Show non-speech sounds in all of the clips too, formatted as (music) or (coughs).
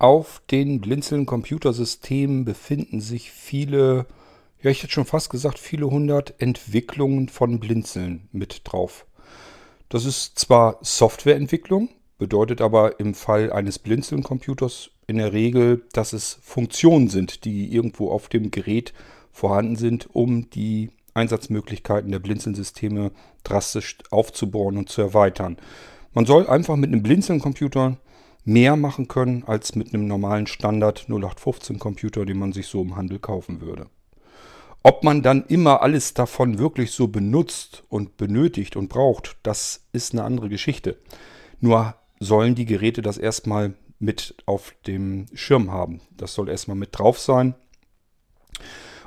Auf den Blinzeln Computersystemen befinden sich viele, ja ich hätte schon fast gesagt, viele hundert Entwicklungen von Blinzeln mit drauf. Das ist zwar Softwareentwicklung, bedeutet aber im Fall eines Blinzeln-Computers in der Regel, dass es Funktionen sind, die irgendwo auf dem Gerät vorhanden sind, um die Einsatzmöglichkeiten der Blinzeln-Systeme drastisch aufzubauen und zu erweitern. Man soll einfach mit einem Blinzeln-Computer mehr machen können als mit einem normalen Standard 0815 Computer, den man sich so im Handel kaufen würde. Ob man dann immer alles davon wirklich so benutzt und benötigt und braucht, das ist eine andere Geschichte. Nur sollen die Geräte das erstmal mit auf dem Schirm haben. Das soll erstmal mit drauf sein.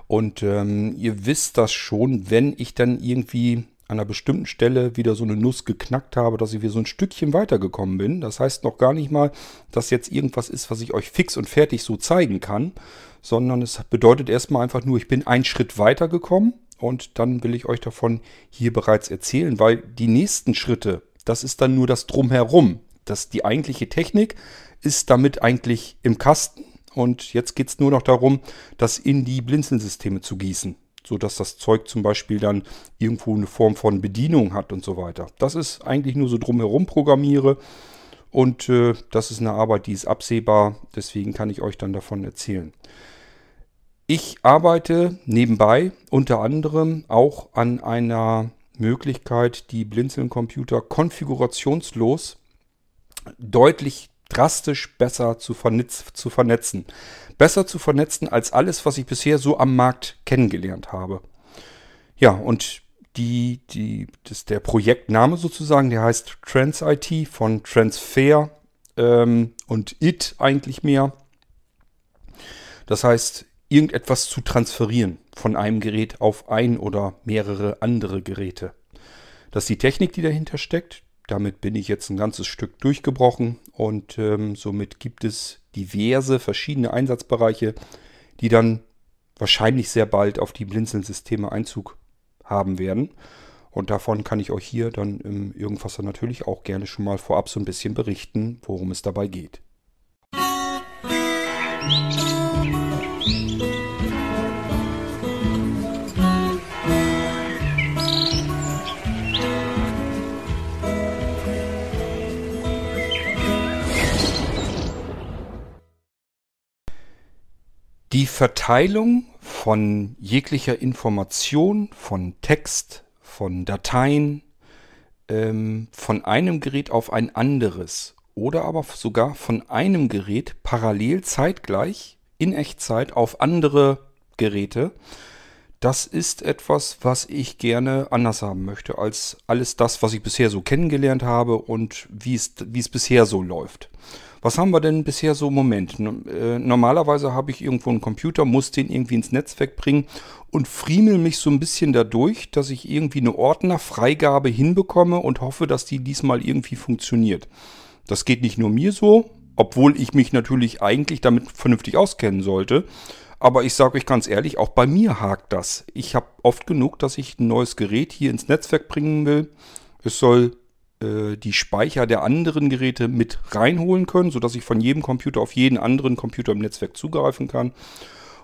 Und ähm, ihr wisst das schon, wenn ich dann irgendwie an einer bestimmten Stelle wieder so eine Nuss geknackt habe, dass ich wieder so ein Stückchen weitergekommen bin. Das heißt noch gar nicht mal, dass jetzt irgendwas ist, was ich euch fix und fertig so zeigen kann, sondern es bedeutet erstmal einfach nur, ich bin einen Schritt weitergekommen und dann will ich euch davon hier bereits erzählen, weil die nächsten Schritte, das ist dann nur das Drumherum. Das, die eigentliche Technik ist damit eigentlich im Kasten und jetzt geht es nur noch darum, das in die Blinzelsysteme zu gießen so dass das Zeug zum Beispiel dann irgendwo eine Form von Bedienung hat und so weiter. Das ist eigentlich nur so drumherum programmiere und äh, das ist eine Arbeit, die ist absehbar, deswegen kann ich euch dann davon erzählen. Ich arbeite nebenbei unter anderem auch an einer Möglichkeit, die Blinzeln-Computer konfigurationslos deutlich drastisch besser zu, vernetz, zu vernetzen besser zu vernetzen als alles, was ich bisher so am Markt kennengelernt habe. Ja, und die, die, das der Projektname sozusagen, der heißt TransIT von Transfer ähm, und IT eigentlich mehr. Das heißt, irgendetwas zu transferieren von einem Gerät auf ein oder mehrere andere Geräte. Das ist die Technik, die dahinter steckt. Damit bin ich jetzt ein ganzes Stück durchgebrochen und ähm, somit gibt es diverse verschiedene Einsatzbereiche, die dann wahrscheinlich sehr bald auf die Blinzeln-Systeme Einzug haben werden. Und davon kann ich euch hier dann im Irgendwasser natürlich auch gerne schon mal vorab so ein bisschen berichten, worum es dabei geht. Musik Die Verteilung von jeglicher Information, von Text, von Dateien, ähm, von einem Gerät auf ein anderes oder aber sogar von einem Gerät parallel zeitgleich in Echtzeit auf andere Geräte, das ist etwas, was ich gerne anders haben möchte als alles das, was ich bisher so kennengelernt habe und wie es, wie es bisher so läuft. Was haben wir denn bisher so im Moment? Äh, normalerweise habe ich irgendwo einen Computer, muss den irgendwie ins Netzwerk bringen und friemel mich so ein bisschen dadurch, dass ich irgendwie eine Ordnerfreigabe hinbekomme und hoffe, dass die diesmal irgendwie funktioniert. Das geht nicht nur mir so, obwohl ich mich natürlich eigentlich damit vernünftig auskennen sollte. Aber ich sage euch ganz ehrlich, auch bei mir hakt das. Ich habe oft genug, dass ich ein neues Gerät hier ins Netzwerk bringen will. Es soll äh, die Speicher der anderen Geräte mit reinholen können, sodass ich von jedem Computer auf jeden anderen Computer im Netzwerk zugreifen kann.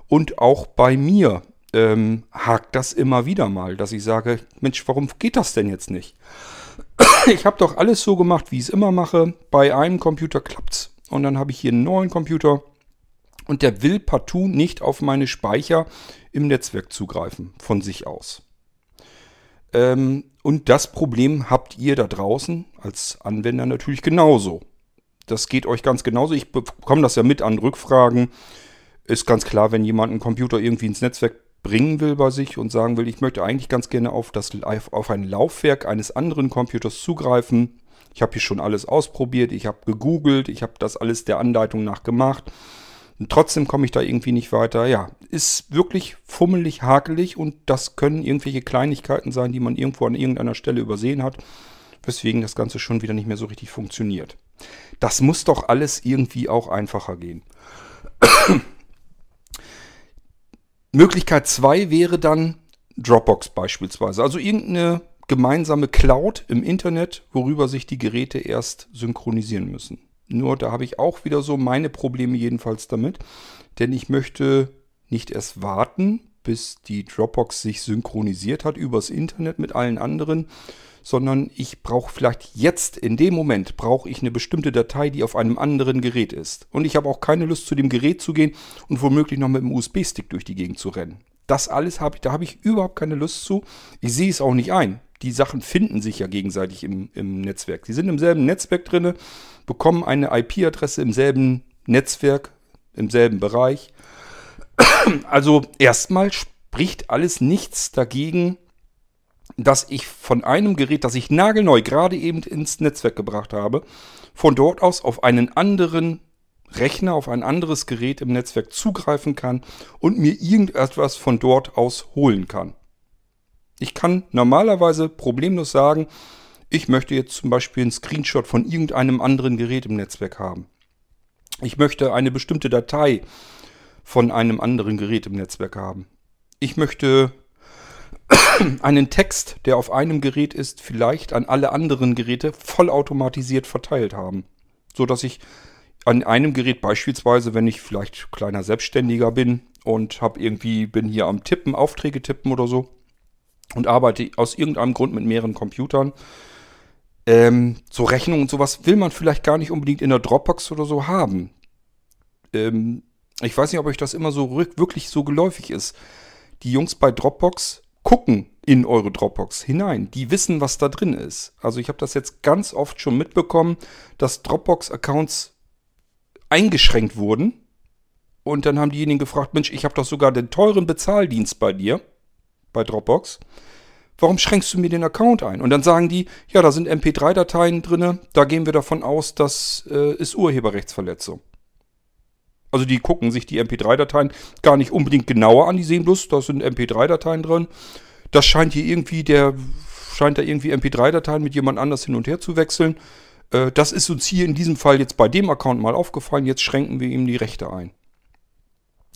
Und auch bei mir ähm, hakt das immer wieder mal, dass ich sage, Mensch, warum geht das denn jetzt nicht? (coughs) Ich habe doch alles so gemacht, wie ich es immer mache. Bei einem Computer klappt's. Und dann habe ich hier einen neuen Computer und der will partout nicht auf meine Speicher im Netzwerk zugreifen, von sich aus. Ähm, und das Problem habt ihr da draußen als Anwender natürlich genauso. Das geht euch ganz genauso. Ich bekomme das ja mit an Rückfragen. Ist ganz klar, wenn jemand einen Computer irgendwie ins Netzwerk bringen will bei sich und sagen will, ich möchte eigentlich ganz gerne auf, das, auf ein Laufwerk eines anderen Computers zugreifen. Ich habe hier schon alles ausprobiert, ich habe gegoogelt, ich habe das alles der Anleitung nach gemacht. Und trotzdem komme ich da irgendwie nicht weiter. Ja, ist wirklich fummelig, hakelig und das können irgendwelche Kleinigkeiten sein, die man irgendwo an irgendeiner Stelle übersehen hat, weswegen das Ganze schon wieder nicht mehr so richtig funktioniert. Das muss doch alles irgendwie auch einfacher gehen. (clears throat) Möglichkeit 2 wäre dann Dropbox beispielsweise. Also irgendeine gemeinsame Cloud im Internet, worüber sich die Geräte erst synchronisieren müssen. Nur da habe ich auch wieder so meine Probleme jedenfalls damit. Denn ich möchte nicht erst warten, bis die Dropbox sich synchronisiert hat übers Internet mit allen anderen, sondern ich brauche vielleicht jetzt in dem Moment brauche ich eine bestimmte Datei, die auf einem anderen Gerät ist. Und ich habe auch keine Lust zu dem Gerät zu gehen und womöglich noch mit dem USB-Stick durch die Gegend zu rennen. Das alles habe ich, da habe ich überhaupt keine Lust zu. Ich sehe es auch nicht ein. Die Sachen finden sich ja gegenseitig im, im Netzwerk. Sie sind im selben Netzwerk drin, bekommen eine IP-Adresse im selben Netzwerk, im selben Bereich. (clears throat) Also erstmal spricht alles nichts dagegen, dass ich von einem Gerät, das ich nagelneu gerade eben ins Netzwerk gebracht habe, von dort aus auf einen anderen Rechner, auf ein anderes Gerät im Netzwerk zugreifen kann und mir irgendetwas von dort aus holen kann. Ich kann normalerweise problemlos sagen, ich möchte jetzt zum Beispiel einen Screenshot von irgendeinem anderen Gerät im Netzwerk haben. Ich möchte eine bestimmte Datei von einem anderen Gerät im Netzwerk haben. Ich möchte (clears throat) einen Text, der auf einem Gerät ist, vielleicht an alle anderen Geräte vollautomatisiert verteilt haben. So dass ich an einem Gerät beispielsweise, wenn ich vielleicht kleiner Selbstständiger bin und habe irgendwie bin hier am Tippen, Aufträge tippen oder so und arbeite aus irgendeinem Grund mit mehreren Computern, ähm, so Rechnungen und sowas will man vielleicht gar nicht unbedingt in der Dropbox oder so haben. Ähm, ich weiß nicht, ob euch das immer so wirklich so geläufig ist. Die Jungs bei Dropbox gucken in eure Dropbox hinein. Die wissen, was da drin ist. Also ich habe das jetzt ganz oft schon mitbekommen, dass Dropbox-Accounts eingeschränkt wurden. Und dann haben diejenigen gefragt, Mensch, ich habe doch sogar den teuren Bezahldienst bei dir, bei Dropbox. Warum schränkst du mir den Account ein? Und dann sagen die, ja, da sind MP3-Dateien drin, da gehen wir davon aus, das äh, ist Urheberrechtsverletzung. Also die gucken sich die MP3-Dateien gar nicht unbedingt genauer an, die sehen bloß, da sind MP3-Dateien drin. Das scheint hier irgendwie, der scheint da irgendwie MP3-Dateien mit jemand anders hin und her zu wechseln. Äh, das ist uns hier in diesem Fall jetzt bei dem Account mal aufgefallen, jetzt schränken wir ihm die Rechte ein.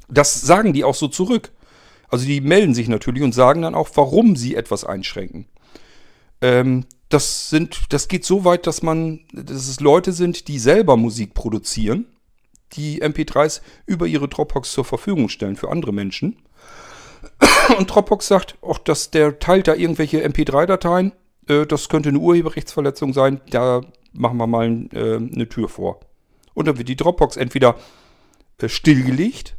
Das sagen die auch so zurück. Also die melden sich natürlich und sagen dann auch, warum sie etwas einschränken. Ähm, das, sind, das geht so weit, dass man, dass es Leute sind, die selber Musik produzieren die MP3s über ihre Dropbox zur Verfügung stellen für andere Menschen. (coughs) Und Dropbox sagt, auch dass der teilt da irgendwelche MP3-Dateien, äh, das könnte eine Urheberrechtsverletzung sein, da machen wir mal äh, eine Tür vor. Und dann wird die Dropbox entweder äh, stillgelegt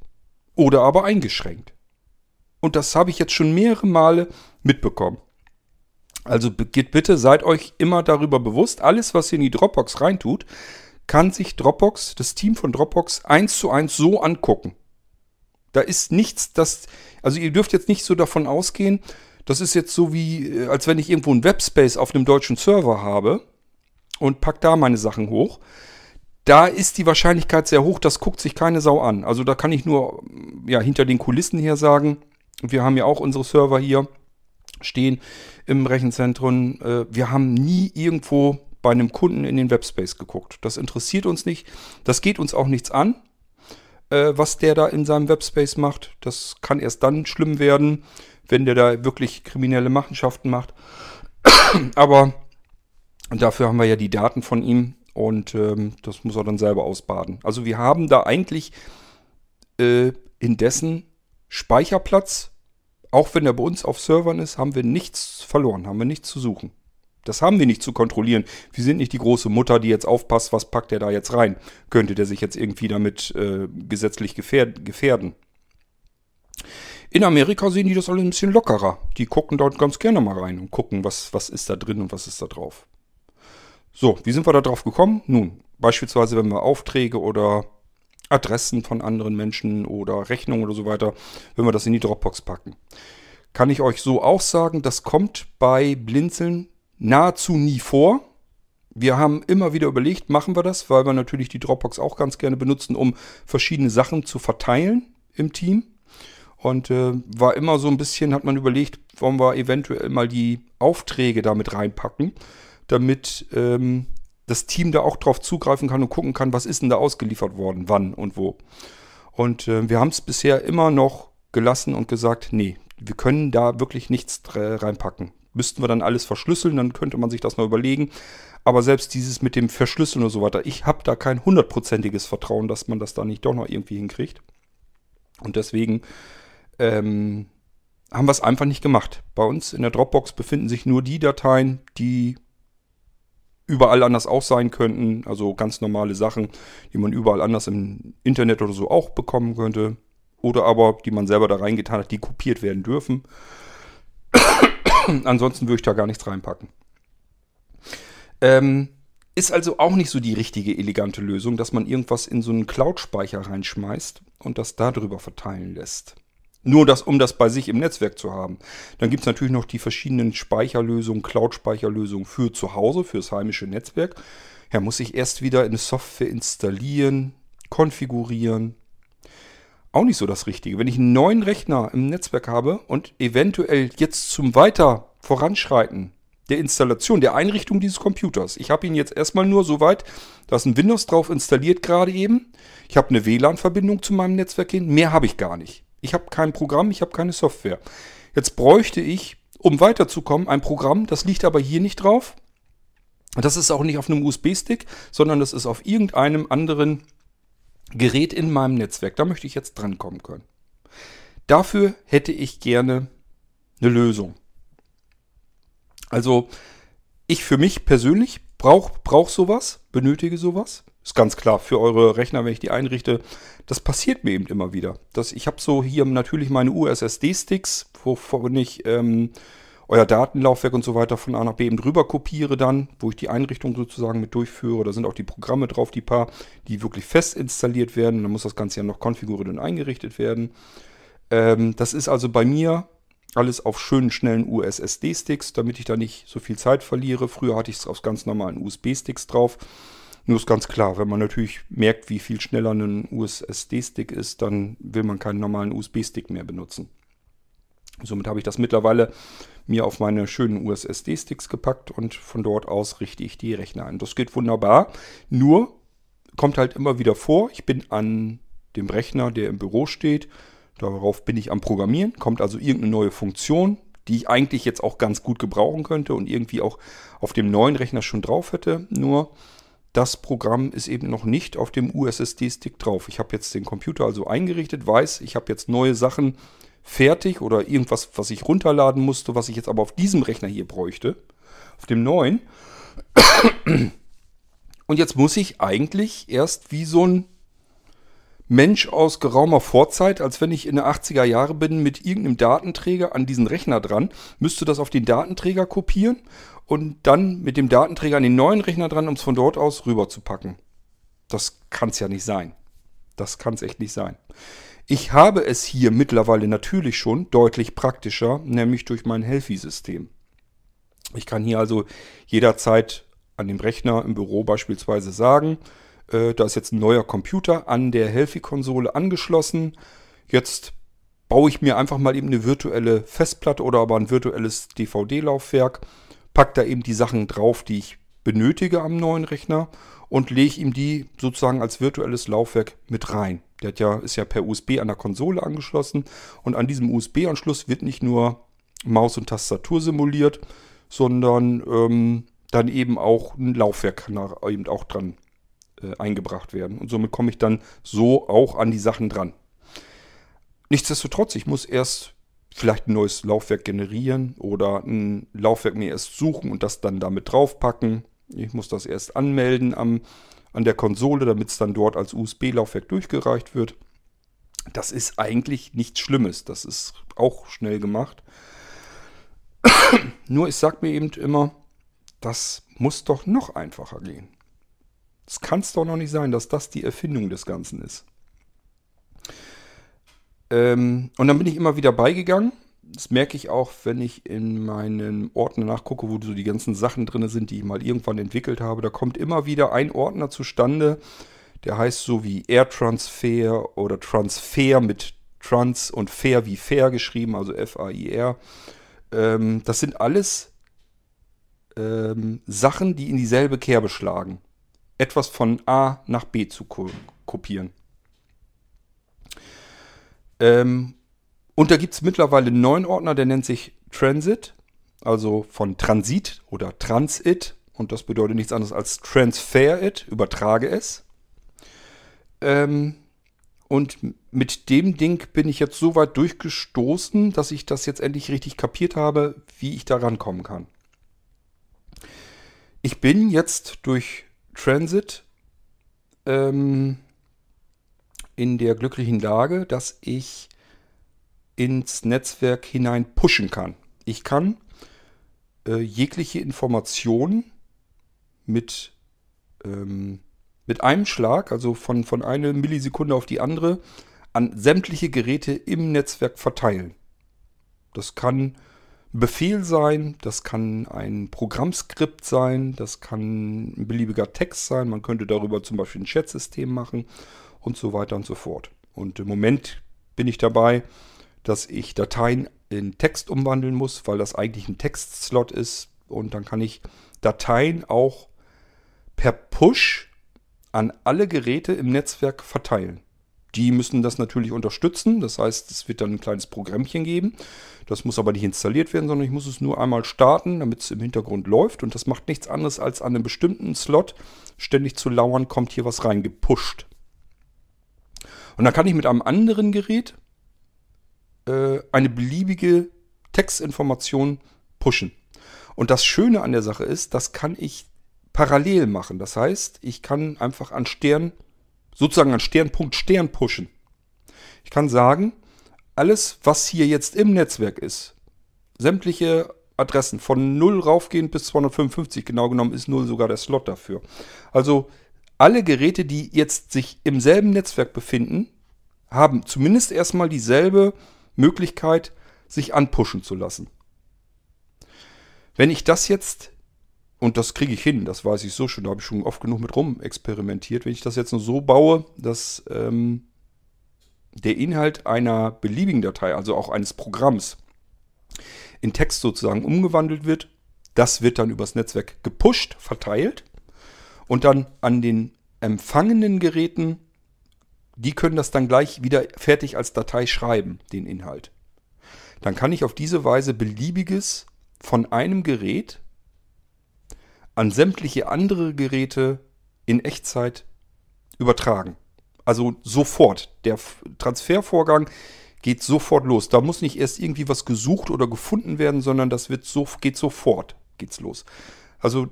oder aber eingeschränkt. Und das habe ich jetzt schon mehrere Male mitbekommen. Also geht bitte, seid euch immer darüber bewusst, alles, was ihr in die Dropbox reintut, kann sich Dropbox, das Team von Dropbox, eins zu eins so angucken. Da ist nichts, das, also ihr dürft jetzt nicht so davon ausgehen, das ist jetzt so wie, äh, als wenn ich irgendwo einen Webspace auf einem deutschen Server habe und pack da meine Sachen hoch. Da ist die Wahrscheinlichkeit sehr hoch, das guckt sich keine Sau an. Also da kann ich nur ja, hinter den Kulissen her sagen, wir haben ja auch unsere Server hier stehen im Rechenzentrum. Äh, wir haben nie irgendwo bei einem Kunden in den Webspace geguckt. Das interessiert uns nicht. Das geht uns auch nichts an, äh, was der da in seinem Webspace macht. Das kann erst dann schlimm werden, wenn der da wirklich kriminelle Machenschaften macht. (coughs) Aber dafür haben wir ja die Daten von ihm und ähm, das muss er dann selber ausbaden. Also wir haben da eigentlich äh, in dessen Speicherplatz, auch wenn er bei uns auf Servern ist, haben wir nichts verloren, haben wir nichts zu suchen. Das haben wir nicht zu kontrollieren. Wir sind nicht die große Mutter, die jetzt aufpasst, was packt er da jetzt rein. Könnte der sich jetzt irgendwie damit äh, gesetzlich gefährd gefährden. In Amerika sehen die das alle ein bisschen lockerer. Die gucken dort ganz gerne mal rein und gucken, was, was ist da drin und was ist da drauf. So, wie sind wir da drauf gekommen? Nun, beispielsweise, wenn wir Aufträge oder Adressen von anderen Menschen oder Rechnungen oder so weiter, wenn wir das in die Dropbox packen. Kann ich euch so auch sagen, das kommt bei Blinzeln nahezu nie vor. Wir haben immer wieder überlegt, machen wir das, weil wir natürlich die Dropbox auch ganz gerne benutzen, um verschiedene Sachen zu verteilen im Team. Und äh, war immer so ein bisschen, hat man überlegt, wollen wir eventuell mal die Aufträge damit reinpacken, damit ähm, das Team da auch drauf zugreifen kann und gucken kann, was ist denn da ausgeliefert worden, wann und wo. Und äh, wir haben es bisher immer noch gelassen und gesagt, nee, wir können da wirklich nichts reinpacken. müssten wir dann alles verschlüsseln, dann könnte man sich das mal überlegen. Aber selbst dieses mit dem Verschlüsseln und so weiter, ich habe da kein hundertprozentiges Vertrauen, dass man das da nicht doch noch irgendwie hinkriegt. Und deswegen ähm, haben wir es einfach nicht gemacht. Bei uns in der Dropbox befinden sich nur die Dateien, die überall anders auch sein könnten. Also ganz normale Sachen, die man überall anders im Internet oder so auch bekommen könnte. Oder aber, die man selber da reingetan hat, die kopiert werden dürfen. (coughs) Ansonsten würde ich da gar nichts reinpacken. Ähm, ist also auch nicht so die richtige elegante Lösung, dass man irgendwas in so einen Cloud-Speicher reinschmeißt und das darüber verteilen lässt. Nur das, um das bei sich im Netzwerk zu haben. Dann gibt es natürlich noch die verschiedenen Speicherlösungen, Cloud-Speicherlösungen für zu Hause, fürs heimische Netzwerk. Ja, muss ich erst wieder eine Software installieren, konfigurieren. Auch nicht so das Richtige. Wenn ich einen neuen Rechner im Netzwerk habe und eventuell jetzt zum weiter voranschreiten der Installation, der Einrichtung dieses Computers. Ich habe ihn jetzt erstmal nur so weit, da ist ein Windows drauf installiert gerade eben. Ich habe eine WLAN-Verbindung zu meinem Netzwerk hin. Mehr habe ich gar nicht. Ich habe kein Programm, ich habe keine Software. Jetzt bräuchte ich, um weiterzukommen, ein Programm, das liegt aber hier nicht drauf. Das ist auch nicht auf einem USB-Stick, sondern das ist auf irgendeinem anderen Gerät in meinem Netzwerk. Da möchte ich jetzt drankommen können. Dafür hätte ich gerne eine Lösung. Also ich für mich persönlich brauche brauch sowas, benötige sowas. Ist ganz klar, für eure Rechner, wenn ich die einrichte, das passiert mir eben immer wieder. Das, ich habe so hier natürlich meine USSD-Sticks, wovon ich ähm, euer Datenlaufwerk und so weiter von A nach B eben drüber kopiere dann, wo ich die Einrichtung sozusagen mit durchführe. Da sind auch die Programme drauf, die paar, die wirklich fest installiert werden. Dann muss das Ganze ja noch konfiguriert und eingerichtet werden. Ähm, das ist also bei mir alles auf schönen, schnellen USSD-Sticks, damit ich da nicht so viel Zeit verliere. Früher hatte ich es auf ganz normalen USB-Sticks drauf. Nur ist ganz klar, wenn man natürlich merkt, wie viel schneller ein USSD-Stick ist, dann will man keinen normalen USB-Stick mehr benutzen. Somit habe ich das mittlerweile mir auf meine schönen USSD-Sticks gepackt und von dort aus richte ich die Rechner ein. Das geht wunderbar. Nur kommt halt immer wieder vor, ich bin an dem Rechner, der im Büro steht. Darauf bin ich am Programmieren. Kommt also irgendeine neue Funktion, die ich eigentlich jetzt auch ganz gut gebrauchen könnte und irgendwie auch auf dem neuen Rechner schon drauf hätte. Nur das Programm ist eben noch nicht auf dem USSD-Stick drauf. Ich habe jetzt den Computer also eingerichtet, weiß, ich habe jetzt neue Sachen fertig oder irgendwas, was ich runterladen musste, was ich jetzt aber auf diesem Rechner hier bräuchte, auf dem neuen. Und jetzt muss ich eigentlich erst wie so ein Mensch aus geraumer Vorzeit, als wenn ich in den 80er Jahre bin, mit irgendeinem Datenträger an diesen Rechner dran, müsste das auf den Datenträger kopieren und dann mit dem Datenträger an den neuen Rechner dran, um es von dort aus rüber zu packen. Das kann es ja nicht sein. Das kann es echt nicht sein. Ich habe es hier mittlerweile natürlich schon deutlich praktischer, nämlich durch mein Healthy-System. Ich kann hier also jederzeit an dem Rechner im Büro beispielsweise sagen, äh, da ist jetzt ein neuer Computer an der Healthy-Konsole angeschlossen. Jetzt baue ich mir einfach mal eben eine virtuelle Festplatte oder aber ein virtuelles DVD-Laufwerk packe da eben die Sachen drauf, die ich benötige am neuen Rechner und lege ihm die sozusagen als virtuelles Laufwerk mit rein. Der ja, ist ja per USB an der Konsole angeschlossen und an diesem USB-Anschluss wird nicht nur Maus und Tastatur simuliert, sondern ähm, dann eben auch ein Laufwerk eben auch dran äh, eingebracht werden. Und somit komme ich dann so auch an die Sachen dran. Nichtsdestotrotz, ich muss erst vielleicht ein neues Laufwerk generieren oder ein Laufwerk mir erst suchen und das dann damit draufpacken. Ich muss das erst anmelden am, an der Konsole, damit es dann dort als USB-Laufwerk durchgereicht wird. Das ist eigentlich nichts Schlimmes. Das ist auch schnell gemacht. (clears throat) Nur ich sage mir eben immer, das muss doch noch einfacher gehen. Es kann es doch noch nicht sein, dass das die Erfindung des Ganzen ist. Ähm, und dann bin ich immer wieder beigegangen. Das merke ich auch, wenn ich in meinen Ordner nachgucke, wo so die ganzen Sachen drin sind, die ich mal irgendwann entwickelt habe. Da kommt immer wieder ein Ordner zustande, der heißt so wie Air Transfer oder Transfer mit Trans und Fair wie Fair geschrieben, also F-A-I-R. Ähm, das sind alles ähm, Sachen, die in dieselbe Kerbe schlagen. Etwas von A nach B zu ko kopieren. Ähm, und da gibt es mittlerweile einen neuen Ordner, der nennt sich Transit. also von Transit oder Transit. Und das bedeutet nichts anderes als Transfer it, übertrage es. Ähm, und mit dem Ding bin ich jetzt so weit durchgestoßen, dass ich das jetzt endlich richtig kapiert habe, wie ich da rankommen kann. Ich bin jetzt durch Transit ähm, in der glücklichen Lage, dass ich ins Netzwerk hinein pushen kann. Ich kann äh, jegliche Informationen mit, ähm, mit einem Schlag, also von, von einer Millisekunde auf die andere, an sämtliche Geräte im Netzwerk verteilen. Das kann Befehl sein, das kann ein Programmskript sein, das kann ein beliebiger Text sein, man könnte darüber zum Beispiel ein Chatsystem machen und so weiter und so fort. Und im Moment bin ich dabei, dass ich Dateien in Text umwandeln muss, weil das eigentlich ein Textslot ist. Und dann kann ich Dateien auch per Push an alle Geräte im Netzwerk verteilen. Die müssen das natürlich unterstützen. Das heißt, es wird dann ein kleines Programmchen geben. Das muss aber nicht installiert werden, sondern ich muss es nur einmal starten, damit es im Hintergrund läuft. Und das macht nichts anderes, als an einem bestimmten Slot ständig zu lauern, kommt hier was reingepusht. Und dann kann ich mit einem anderen Gerät äh, eine beliebige Textinformation pushen. Und das Schöne an der Sache ist, das kann ich parallel machen. Das heißt, ich kann einfach an Stern, sozusagen an Sternpunkt Stern pushen. Ich kann sagen, alles, was hier jetzt im Netzwerk ist, sämtliche Adressen von 0 raufgehend bis 255, genau genommen ist 0 sogar der Slot dafür. Also alle Geräte, die jetzt sich im selben Netzwerk befinden, haben zumindest erstmal dieselbe Möglichkeit, sich anpushen zu lassen. Wenn ich das jetzt, und das kriege ich hin, das weiß ich so schon, da habe ich schon oft genug mit rum experimentiert, wenn ich das jetzt nur so baue, dass ähm, der Inhalt einer beliebigen Datei, also auch eines Programms, in Text sozusagen umgewandelt wird, das wird dann übers Netzwerk gepusht, verteilt und dann an den empfangenen Geräten die können das dann gleich wieder fertig als Datei schreiben, den Inhalt. Dann kann ich auf diese Weise beliebiges von einem Gerät an sämtliche andere Geräte in Echtzeit übertragen. Also sofort. Der Transfervorgang geht sofort los. Da muss nicht erst irgendwie was gesucht oder gefunden werden, sondern das wird so, geht sofort geht's los. Also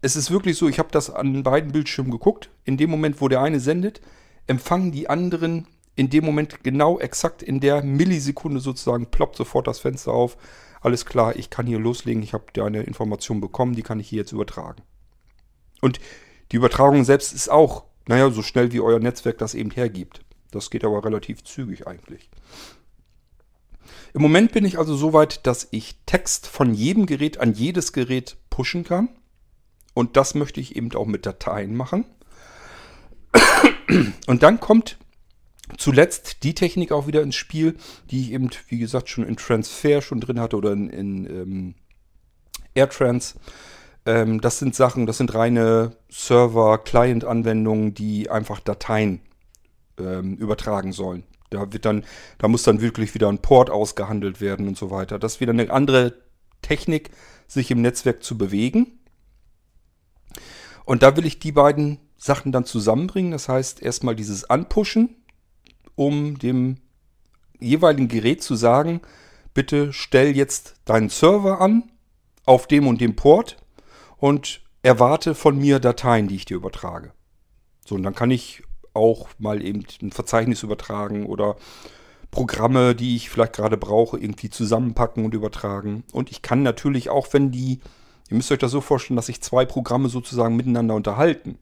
es ist wirklich so, ich habe das an beiden Bildschirmen geguckt. In dem Moment, wo der eine sendet, empfangen die anderen in dem Moment genau exakt in der Millisekunde sozusagen, ploppt sofort das Fenster auf. Alles klar, ich kann hier loslegen, ich habe eine Information bekommen, die kann ich hier jetzt übertragen. Und die Übertragung selbst ist auch, naja, so schnell wie euer Netzwerk das eben hergibt. Das geht aber relativ zügig eigentlich. Im Moment bin ich also so weit, dass ich Text von jedem Gerät an jedes Gerät pushen kann. Und das möchte ich eben auch mit Dateien machen. Und dann kommt zuletzt die Technik auch wieder ins Spiel, die ich eben, wie gesagt, schon in Transfer schon drin hatte oder in, in ähm, AirTrans. Ähm, das sind Sachen, das sind reine Server-Client-Anwendungen, die einfach Dateien ähm, übertragen sollen. Da wird dann, da muss dann wirklich wieder ein Port ausgehandelt werden und so weiter. Das ist wieder eine andere Technik, sich im Netzwerk zu bewegen. Und da will ich die beiden Sachen dann zusammenbringen. Das heißt, erstmal dieses Anpushen, um dem jeweiligen Gerät zu sagen, bitte stell jetzt deinen Server an auf dem und dem Port und erwarte von mir Dateien, die ich dir übertrage. So, und dann kann ich auch mal eben ein Verzeichnis übertragen oder Programme, die ich vielleicht gerade brauche, irgendwie zusammenpacken und übertragen. Und ich kann natürlich auch, wenn die, ihr müsst euch das so vorstellen, dass sich zwei Programme sozusagen miteinander unterhalten.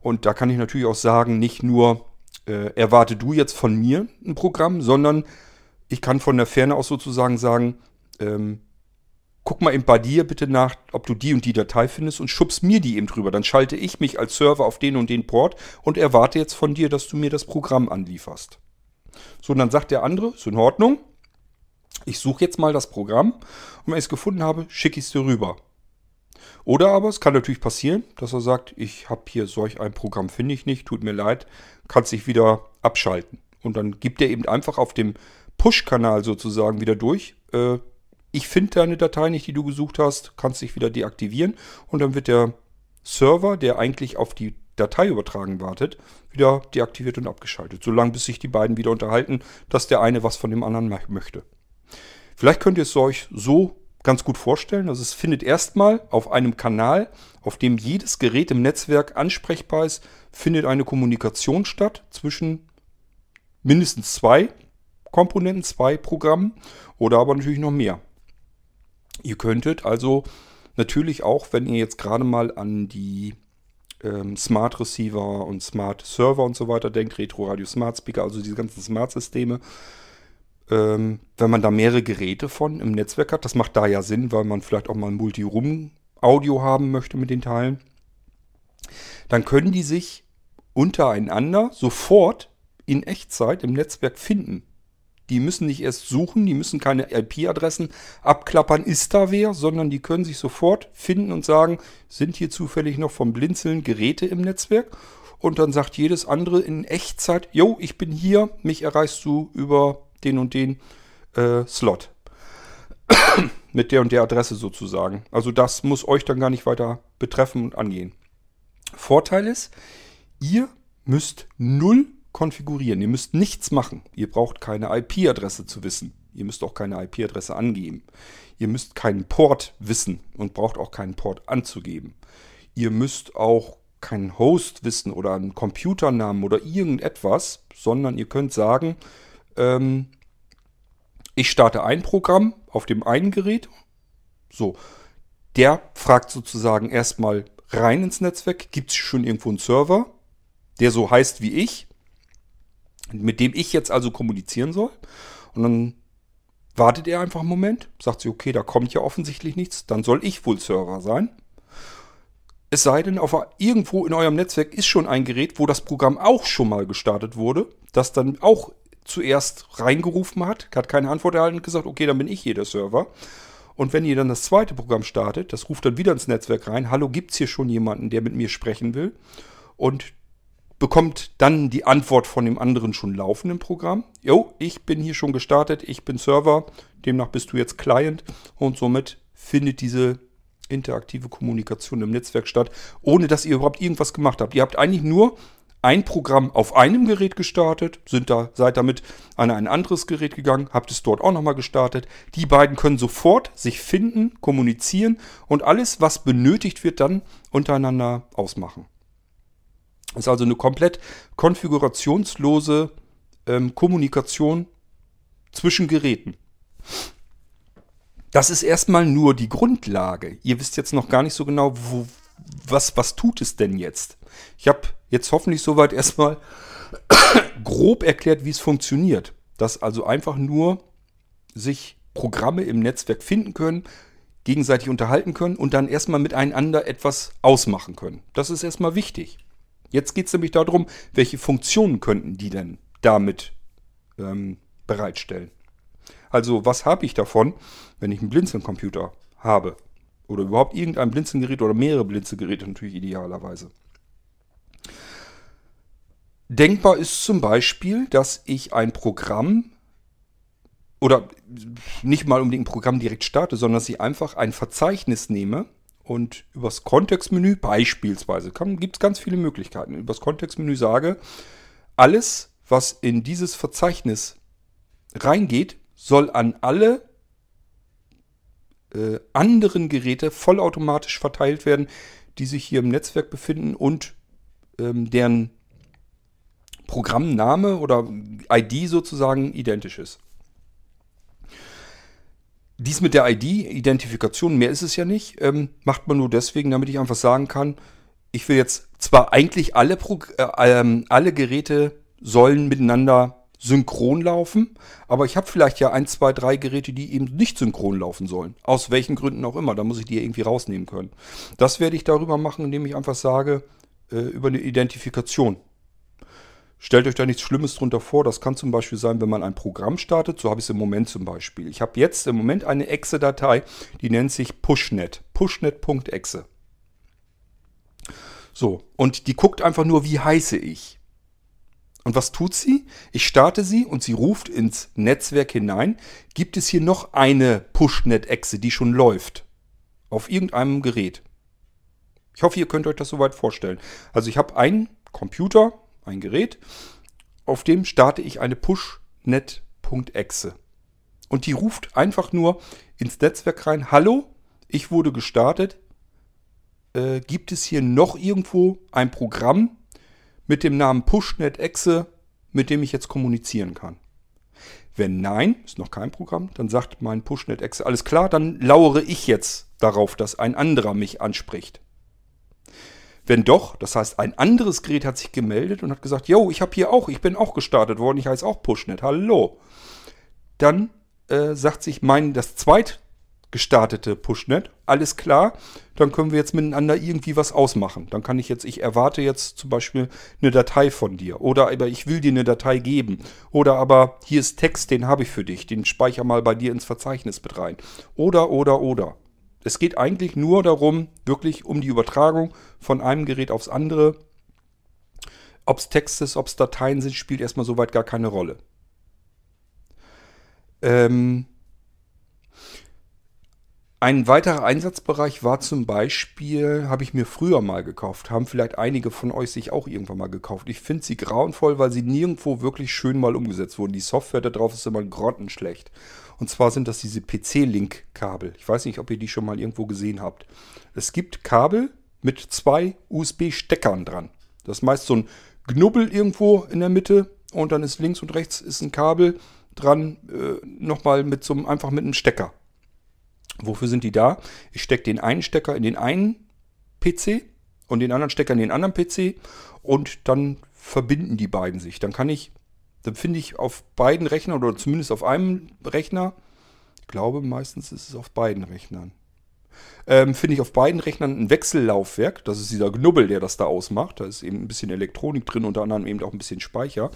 Und da kann ich natürlich auch sagen, nicht nur äh, erwarte du jetzt von mir ein Programm, sondern ich kann von der Ferne aus sozusagen sagen, ähm, guck mal eben bei dir bitte nach, ob du die und die Datei findest und schubst mir die eben drüber. Dann schalte ich mich als Server auf den und den Port und erwarte jetzt von dir, dass du mir das Programm anlieferst. So, und dann sagt der andere, ist in Ordnung. Ich suche jetzt mal das Programm und wenn ich es gefunden habe, schicke ich es dir rüber. Oder aber es kann natürlich passieren, dass er sagt, ich habe hier solch ein Programm, finde ich nicht, tut mir leid, kann sich wieder abschalten. Und dann gibt er eben einfach auf dem Push-Kanal sozusagen wieder durch, äh, ich finde deine Datei nicht, die du gesucht hast, kannst dich wieder deaktivieren und dann wird der Server, der eigentlich auf die Datei übertragen wartet, wieder deaktiviert und abgeschaltet. Solange bis sich die beiden wieder unterhalten, dass der eine was von dem anderen möchte. Vielleicht könnt ihr es euch so ganz gut vorstellen. Also es findet erstmal auf einem Kanal, auf dem jedes Gerät im Netzwerk ansprechbar ist, findet eine Kommunikation statt zwischen mindestens zwei Komponenten, zwei Programmen oder aber natürlich noch mehr. Ihr könntet also natürlich auch, wenn ihr jetzt gerade mal an die ähm, Smart Receiver und Smart Server und so weiter denkt, Retro Radio Smart Speaker, also diese ganzen Smart Systeme, ähm, wenn man da mehrere Geräte von im Netzwerk hat, das macht da ja Sinn, weil man vielleicht auch mal ein Multi-Room-Audio haben möchte mit den Teilen, dann können die sich untereinander sofort in Echtzeit im Netzwerk finden. Die müssen nicht erst suchen, die müssen keine IP-Adressen abklappern, ist da wer, sondern die können sich sofort finden und sagen, sind hier zufällig noch vom Blinzeln Geräte im Netzwerk? Und dann sagt jedes andere in Echtzeit, jo, ich bin hier, mich erreichst du über den und den äh, Slot. (coughs) Mit der und der Adresse sozusagen. Also das muss euch dann gar nicht weiter betreffen und angehen. Vorteil ist, ihr müsst null konfigurieren. Ihr müsst nichts machen. Ihr braucht keine IP-Adresse zu wissen. Ihr müsst auch keine IP-Adresse angeben. Ihr müsst keinen Port wissen und braucht auch keinen Port anzugeben. Ihr müsst auch keinen Host wissen oder einen Computernamen oder irgendetwas, sondern ihr könnt sagen, ähm, ich starte ein Programm auf dem einen Gerät. So, der fragt sozusagen erstmal rein ins Netzwerk, gibt es schon irgendwo einen Server, der so heißt wie ich mit dem ich jetzt also kommunizieren soll. Und dann wartet er einfach einen Moment, sagt sie, okay, da kommt ja offensichtlich nichts, dann soll ich wohl Server sein. Es sei denn, auf, irgendwo in eurem Netzwerk ist schon ein Gerät, wo das Programm auch schon mal gestartet wurde, das dann auch zuerst reingerufen hat, hat keine Antwort erhalten und gesagt, okay, dann bin ich hier der Server. Und wenn ihr dann das zweite Programm startet, das ruft dann wieder ins Netzwerk rein, hallo, gibt es hier schon jemanden, der mit mir sprechen will? Und bekommt dann die Antwort von dem anderen schon laufen im Programm. Jo, ich bin hier schon gestartet, ich bin Server, demnach bist du jetzt Client und somit findet diese interaktive Kommunikation im Netzwerk statt, ohne dass ihr überhaupt irgendwas gemacht habt. Ihr habt eigentlich nur ein Programm auf einem Gerät gestartet, sind da, seid damit an ein anderes Gerät gegangen, habt es dort auch nochmal gestartet. Die beiden können sofort sich finden, kommunizieren und alles, was benötigt wird, dann untereinander ausmachen. Das ist also eine komplett konfigurationslose ähm, Kommunikation zwischen Geräten. Das ist erstmal nur die Grundlage. Ihr wisst jetzt noch gar nicht so genau, wo, was, was tut es denn jetzt. Ich habe jetzt hoffentlich soweit erstmal (coughs) grob erklärt, wie es funktioniert. Dass also einfach nur sich Programme im Netzwerk finden können, gegenseitig unterhalten können und dann erstmal miteinander etwas ausmachen können. Das ist erstmal wichtig. Jetzt geht es nämlich darum, welche Funktionen könnten die denn damit ähm, bereitstellen. Also was habe ich davon, wenn ich einen Blinzeln-Computer habe? Oder überhaupt irgendein Blinzelgerät oder mehrere Blinzelgeräte natürlich idealerweise. Denkbar ist zum Beispiel, dass ich ein Programm oder nicht mal unbedingt ein Programm direkt starte, sondern dass ich einfach ein Verzeichnis nehme und übers Kontextmenü beispielsweise, gibt es ganz viele Möglichkeiten, übers Kontextmenü sage, alles, was in dieses Verzeichnis reingeht, soll an alle äh, anderen Geräte vollautomatisch verteilt werden, die sich hier im Netzwerk befinden und ähm, deren Programmname oder ID sozusagen identisch ist. Dies mit der ID-Identifikation, mehr ist es ja nicht, ähm, macht man nur deswegen, damit ich einfach sagen kann, ich will jetzt zwar eigentlich alle, Pro äh, ähm, alle Geräte sollen miteinander synchron laufen, aber ich habe vielleicht ja ein, zwei, drei Geräte, die eben nicht synchron laufen sollen. Aus welchen Gründen auch immer. Da muss ich die irgendwie rausnehmen können. Das werde ich darüber machen, indem ich einfach sage, äh, über eine Identifikation. Stellt euch da nichts Schlimmes drunter vor. Das kann zum Beispiel sein, wenn man ein Programm startet. So habe ich es im Moment zum Beispiel. Ich habe jetzt im Moment eine Exe-Datei, die nennt sich Pushnet. Pushnet.exe. So, und die guckt einfach nur, wie heiße ich. Und was tut sie? Ich starte sie und sie ruft ins Netzwerk hinein. Gibt es hier noch eine Pushnet-Echse, die schon läuft? Auf irgendeinem Gerät. Ich hoffe, ihr könnt euch das soweit vorstellen. Also ich habe einen Computer, ein Gerät, auf dem starte ich eine Pushnet.exe. Und die ruft einfach nur ins Netzwerk rein, hallo, ich wurde gestartet. Äh, gibt es hier noch irgendwo ein Programm, mit dem Namen Pushnet-Exe, mit dem ich jetzt kommunizieren kann. Wenn nein, ist noch kein Programm, dann sagt mein Pushnet-Exe, alles klar, dann lauere ich jetzt darauf, dass ein anderer mich anspricht. Wenn doch, das heißt, ein anderes Gerät hat sich gemeldet und hat gesagt, yo, ich habe hier auch, ich bin auch gestartet worden, ich heiße auch Pushnet, hallo. Dann äh, sagt sich mein, das zweit gestartete Pushnet. Alles klar, dann können wir jetzt miteinander irgendwie was ausmachen. Dann kann ich jetzt, ich erwarte jetzt zum Beispiel eine Datei von dir. Oder aber ich will dir eine Datei geben. Oder aber hier ist Text, den habe ich für dich. Den speicher mal bei dir ins Verzeichnis mit rein. Oder, oder, oder. Es geht eigentlich nur darum, wirklich um die Übertragung von einem Gerät aufs andere. Ob es Text ist, ob es Dateien sind, spielt erstmal soweit gar keine Rolle. Ähm, ein weiterer Einsatzbereich war zum Beispiel, habe ich mir früher mal gekauft, haben vielleicht einige von euch sich auch irgendwann mal gekauft. Ich finde sie grauenvoll, weil sie nirgendwo wirklich schön mal umgesetzt wurden. Die Software da drauf ist immer grottenschlecht. Und zwar sind das diese PC-Link-Kabel. Ich weiß nicht, ob ihr die schon mal irgendwo gesehen habt. Es gibt Kabel mit zwei USB-Steckern dran. Das ist meist so ein Knubbel irgendwo in der Mitte und dann ist links und rechts ist ein Kabel dran, äh, nochmal mit so einem, einfach mit einem Stecker. Wofür sind die da? Ich stecke den einen Stecker in den einen PC und den anderen Stecker in den anderen PC und dann verbinden die beiden sich. Dann kann ich, dann finde ich auf beiden Rechnern oder zumindest auf einem Rechner, ich glaube meistens ist es auf beiden Rechnern, ähm, finde ich auf beiden Rechnern ein Wechsellaufwerk. Das ist dieser Knubbel, der das da ausmacht. Da ist eben ein bisschen Elektronik drin, unter anderem eben auch ein bisschen Speicher.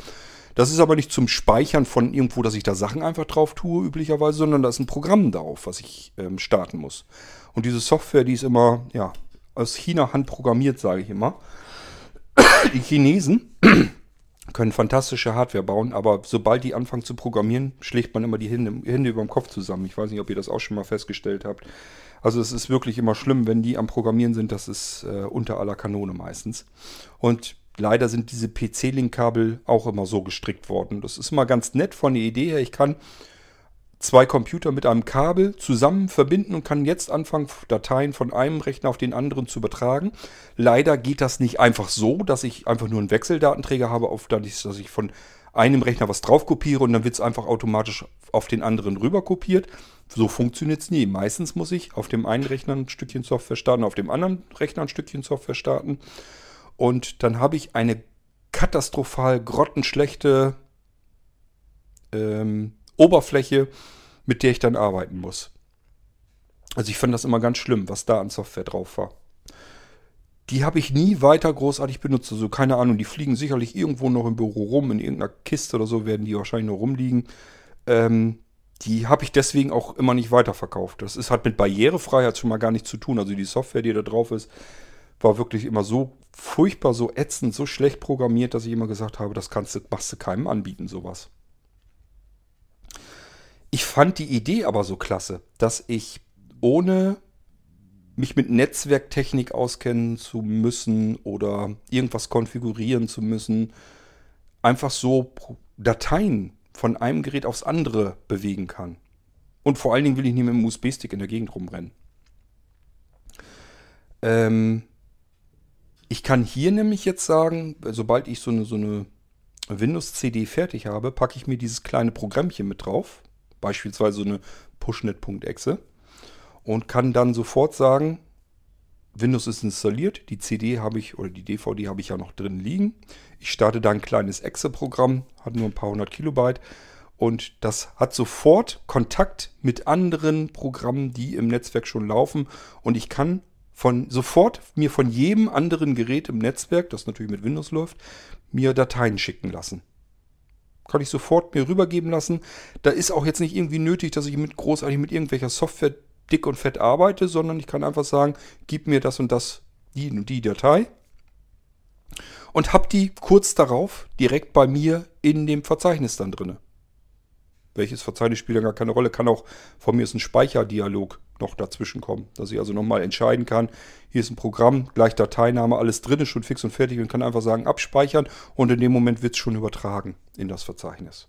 Das ist aber nicht zum Speichern von irgendwo, dass ich da Sachen einfach drauf tue, üblicherweise, sondern da ist ein Programm drauf, was ich ähm, starten muss. Und diese Software, die ist immer, ja, aus China handprogrammiert, sage ich immer. Die Chinesen (clears throat) können fantastische Hardware bauen, aber sobald die anfangen zu programmieren, schlägt man immer die Hände, Hände über dem Kopf zusammen. Ich weiß nicht, ob ihr das auch schon mal festgestellt habt. Also es ist wirklich immer schlimm, wenn die am Programmieren sind. Das ist äh, unter aller Kanone meistens. Und leider sind diese PC-Link-Kabel auch immer so gestrickt worden. Das ist immer ganz nett von der Idee her. Ich kann zwei Computer mit einem Kabel zusammen verbinden und kann jetzt anfangen, Dateien von einem Rechner auf den anderen zu übertragen. Leider geht das nicht einfach so, dass ich einfach nur einen Wechseldatenträger habe, auf dass ich von einem Rechner was drauf kopiere und dann wird es einfach automatisch auf den anderen rüber kopiert. So funktioniert es nie. Meistens muss ich auf dem einen Rechner ein Stückchen Software starten, auf dem anderen Rechner ein Stückchen Software starten. Und dann habe ich eine katastrophal grottenschlechte ähm, Oberfläche, mit der ich dann arbeiten muss. Also ich fand das immer ganz schlimm, was da an Software drauf war. Die habe ich nie weiter großartig benutzt. Also keine Ahnung, die fliegen sicherlich irgendwo noch im Büro rum, in irgendeiner Kiste oder so werden die wahrscheinlich noch rumliegen. Ähm, die habe ich deswegen auch immer nicht weiterverkauft. Das ist halt mit Barrierefreiheit schon mal gar nichts zu tun. Also die Software, die da drauf ist, war wirklich immer so furchtbar, so ätzend, so schlecht programmiert, dass ich immer gesagt habe, das kannst du, machst du keinem anbieten, sowas. Ich fand die Idee aber so klasse, dass ich ohne mich mit Netzwerktechnik auskennen zu müssen oder irgendwas konfigurieren zu müssen, einfach so Dateien von einem Gerät aufs andere bewegen kann. Und vor allen Dingen will ich nicht mit dem USB-Stick in der Gegend rumrennen. Ähm, ich kann hier nämlich jetzt sagen, sobald ich so eine, so eine Windows-CD fertig habe, packe ich mir dieses kleine Programmchen mit drauf. Beispielsweise so eine Pushnet.exe. Und kann dann sofort sagen, Windows ist installiert, die CD habe ich oder die DVD habe ich ja noch drin liegen. Ich starte da ein kleines Exe-Programm, hat nur ein paar hundert Kilobyte und das hat sofort Kontakt mit anderen Programmen, die im Netzwerk schon laufen und ich kann von sofort mir von jedem anderen Gerät im Netzwerk, das natürlich mit Windows läuft, mir Dateien schicken lassen. Kann ich sofort mir rübergeben lassen. Da ist auch jetzt nicht irgendwie nötig, dass ich mit großartig mit irgendwelcher Software dick und fett arbeite, sondern ich kann einfach sagen, gib mir das und das, die und die Datei. und habe die kurz darauf direkt bei mir in dem Verzeichnis dann drinne. Welches Verzeichnis spielt dann gar keine Rolle. Kann auch von mir ist ein Speicherdialog noch dazwischen kommen. Dass ich also nochmal entscheiden kann, hier ist ein Programm, gleich Dateiname, alles drin, ist schon fix und fertig und kann einfach sagen, abspeichern und in dem Moment wird es schon übertragen in das Verzeichnis.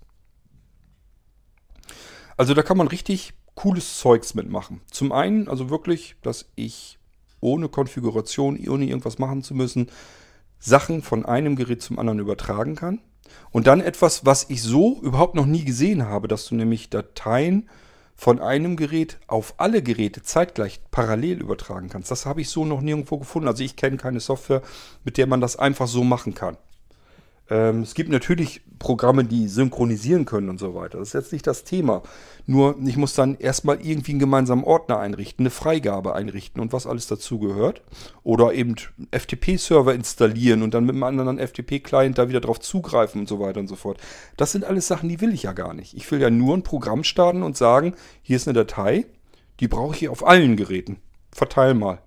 Also da kann man richtig cooles Zeugs mitmachen. Zum einen, also wirklich, dass ich ohne Konfiguration, ohne irgendwas machen zu müssen, Sachen von einem Gerät zum anderen übertragen kann. Und dann etwas, was ich so überhaupt noch nie gesehen habe, dass du nämlich Dateien von einem Gerät auf alle Geräte zeitgleich parallel übertragen kannst. Das habe ich so noch nirgendwo gefunden. Also ich kenne keine Software, mit der man das einfach so machen kann. Ähm, es gibt natürlich Programme, die synchronisieren können und so weiter. Das ist jetzt nicht das Thema. Nur ich muss dann erstmal irgendwie einen gemeinsamen Ordner einrichten, eine Freigabe einrichten und was alles dazu gehört. Oder eben FTP-Server installieren und dann mit einem anderen FTP-Client da wieder drauf zugreifen und so weiter und so fort. Das sind alles Sachen, die will ich ja gar nicht. Ich will ja nur ein Programm starten und sagen, hier ist eine Datei, die brauche ich auf allen Geräten. Verteil mal.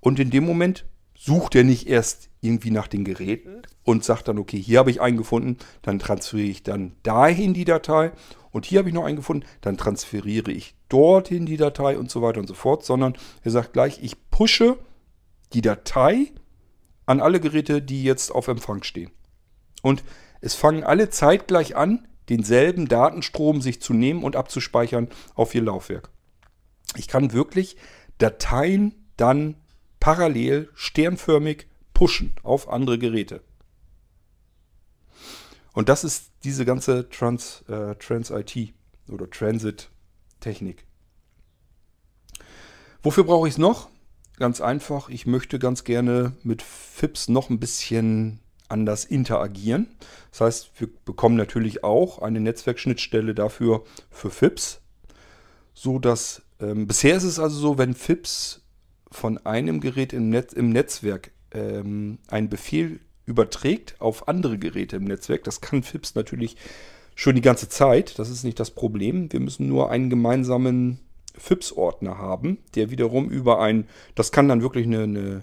Und in dem Moment sucht er nicht erst irgendwie nach den Geräten und sagt dann, okay, hier habe ich einen gefunden, dann transferiere ich dann dahin die Datei und hier habe ich noch einen gefunden, dann transferiere ich dorthin die Datei und so weiter und so fort, sondern er sagt gleich, ich pushe die Datei an alle Geräte, die jetzt auf Empfang stehen. Und es fangen alle zeitgleich an, denselben Datenstrom sich zu nehmen und abzuspeichern auf ihr Laufwerk. Ich kann wirklich Dateien dann parallel sternförmig pushen auf andere Geräte. Und das ist diese ganze Trans, äh, Trans-IT oder Transit-Technik. Wofür brauche ich es noch? Ganz einfach, ich möchte ganz gerne mit FIPS noch ein bisschen anders interagieren. Das heißt, wir bekommen natürlich auch eine Netzwerkschnittstelle dafür für FIPS, so dass ähm, bisher ist es also so, wenn FIPS von einem Gerät im, Netz, im Netzwerk ähm, einen Befehl überträgt auf andere Geräte im Netzwerk, das kann FIPS natürlich schon die ganze Zeit. Das ist nicht das Problem. Wir müssen nur einen gemeinsamen FIPS-Ordner haben, der wiederum über ein, das kann dann wirklich eine, eine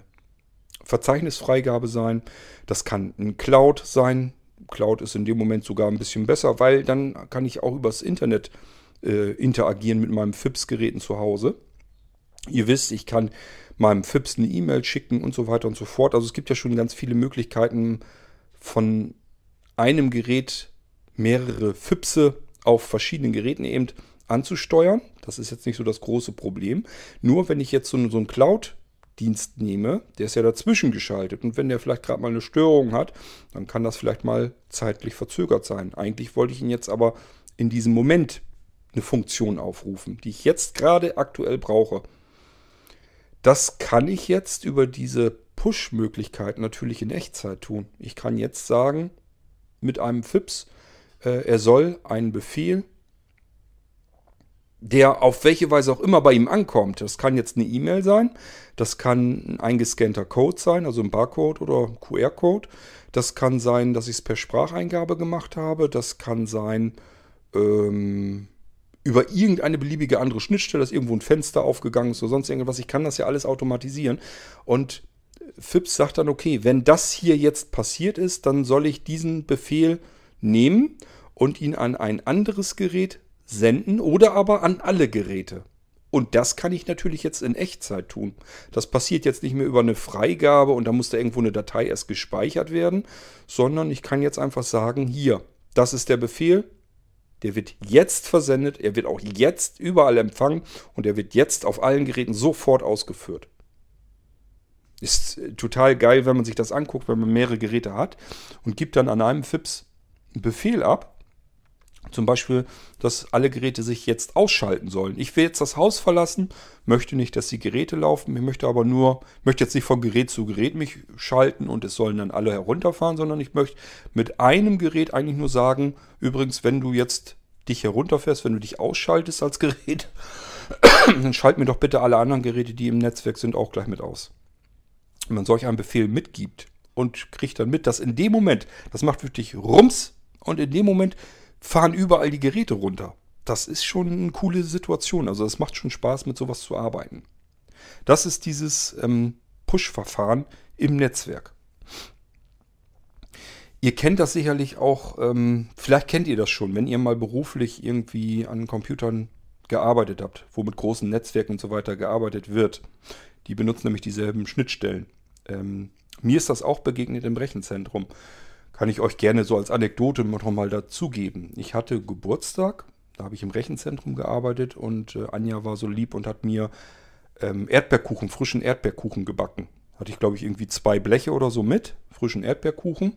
Verzeichnisfreigabe sein, das kann ein Cloud sein. Cloud ist in dem Moment sogar ein bisschen besser, weil dann kann ich auch übers Internet äh, interagieren mit meinen FIPS-Geräten zu Hause. Ihr wisst, ich kann meinem FIPS eine E-Mail schicken und so weiter und so fort. Also es gibt ja schon ganz viele Möglichkeiten von einem Gerät mehrere FIPSe auf verschiedenen Geräten eben anzusteuern. Das ist jetzt nicht so das große Problem. Nur wenn ich jetzt so, so einen Cloud-Dienst nehme, der ist ja dazwischen geschaltet. Und wenn der vielleicht gerade mal eine Störung hat, dann kann das vielleicht mal zeitlich verzögert sein. Eigentlich wollte ich ihn jetzt aber in diesem Moment eine Funktion aufrufen, die ich jetzt gerade aktuell brauche. Das kann ich jetzt über diese Push-Möglichkeit natürlich in Echtzeit tun. Ich kann jetzt sagen, mit einem FIPS, äh, er soll einen Befehl, der auf welche Weise auch immer bei ihm ankommt. Das kann jetzt eine E-Mail sein, das kann ein eingescannter Code sein, also ein Barcode oder QR-Code. Das kann sein, dass ich es per Spracheingabe gemacht habe. Das kann sein, ähm, über irgendeine beliebige andere Schnittstelle, dass irgendwo ein Fenster aufgegangen ist oder sonst irgendwas. Ich kann das ja alles automatisieren. Und FIPS sagt dann, okay, wenn das hier jetzt passiert ist, dann soll ich diesen Befehl nehmen und ihn an ein anderes Gerät senden oder aber an alle Geräte. Und das kann ich natürlich jetzt in Echtzeit tun. Das passiert jetzt nicht mehr über eine Freigabe und da muss da irgendwo eine Datei erst gespeichert werden, sondern ich kann jetzt einfach sagen, hier, das ist der Befehl, der wird jetzt versendet, er wird auch jetzt überall empfangen und er wird jetzt auf allen Geräten sofort ausgeführt. Ist äh, total geil, wenn man sich das anguckt, wenn man mehrere Geräte hat und gibt dann an einem FIPS einen Befehl ab. Zum Beispiel, dass alle Geräte sich jetzt ausschalten sollen. Ich will jetzt das Haus verlassen, möchte nicht, dass die Geräte laufen. Ich möchte aber nur, möchte jetzt nicht von Gerät zu Gerät mich schalten und es sollen dann alle herunterfahren, sondern ich möchte mit einem Gerät eigentlich nur sagen, übrigens, wenn du jetzt dich herunterfährst, wenn du dich ausschaltest als Gerät, (coughs) dann schalt mir doch bitte alle anderen Geräte, die im Netzwerk sind, auch gleich mit aus. Wenn man solch einen Befehl mitgibt und kriegt dann mit, dass in dem Moment, das macht wirklich Rums und in dem Moment fahren überall die Geräte runter. Das ist schon eine coole Situation. Also es macht schon Spaß, mit sowas zu arbeiten. Das ist dieses ähm, Push-Verfahren im Netzwerk. Ihr kennt das sicherlich auch, ähm, vielleicht kennt ihr das schon, wenn ihr mal beruflich irgendwie an Computern gearbeitet habt, wo mit großen Netzwerken und so weiter gearbeitet wird. Die benutzen nämlich dieselben Schnittstellen. Ähm, mir ist das auch begegnet im Rechenzentrum. Kann ich euch gerne so als Anekdote noch mal dazugeben. Ich hatte Geburtstag, da habe ich im Rechenzentrum gearbeitet und äh, Anja war so lieb und hat mir ähm, Erdbeerkuchen, frischen Erdbeerkuchen gebacken. Hatte ich, glaube ich, irgendwie zwei Bleche oder so mit, frischen Erdbeerkuchen.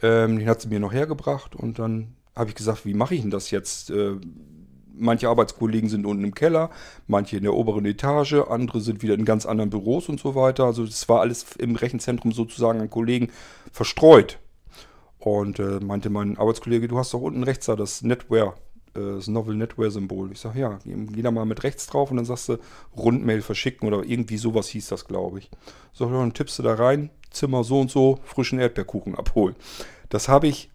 Ähm, den hat sie mir noch hergebracht und dann habe ich gesagt, wie mache ich denn das jetzt? Äh, manche Arbeitskollegen sind unten im Keller, manche in der oberen Etage, andere sind wieder in ganz anderen Büros und so weiter. Also es war alles im Rechenzentrum sozusagen an Kollegen verstreut. Und äh, meinte mein Arbeitskollege, du hast doch unten rechts da das Netware, äh, das Novel Netware-Symbol. Ich sage, ja, geh da mal mit rechts drauf und dann sagst du Rundmail verschicken oder irgendwie sowas hieß das, glaube ich. So, dann tippst du da rein, Zimmer so und so, frischen Erdbeerkuchen abholen. Das habe ich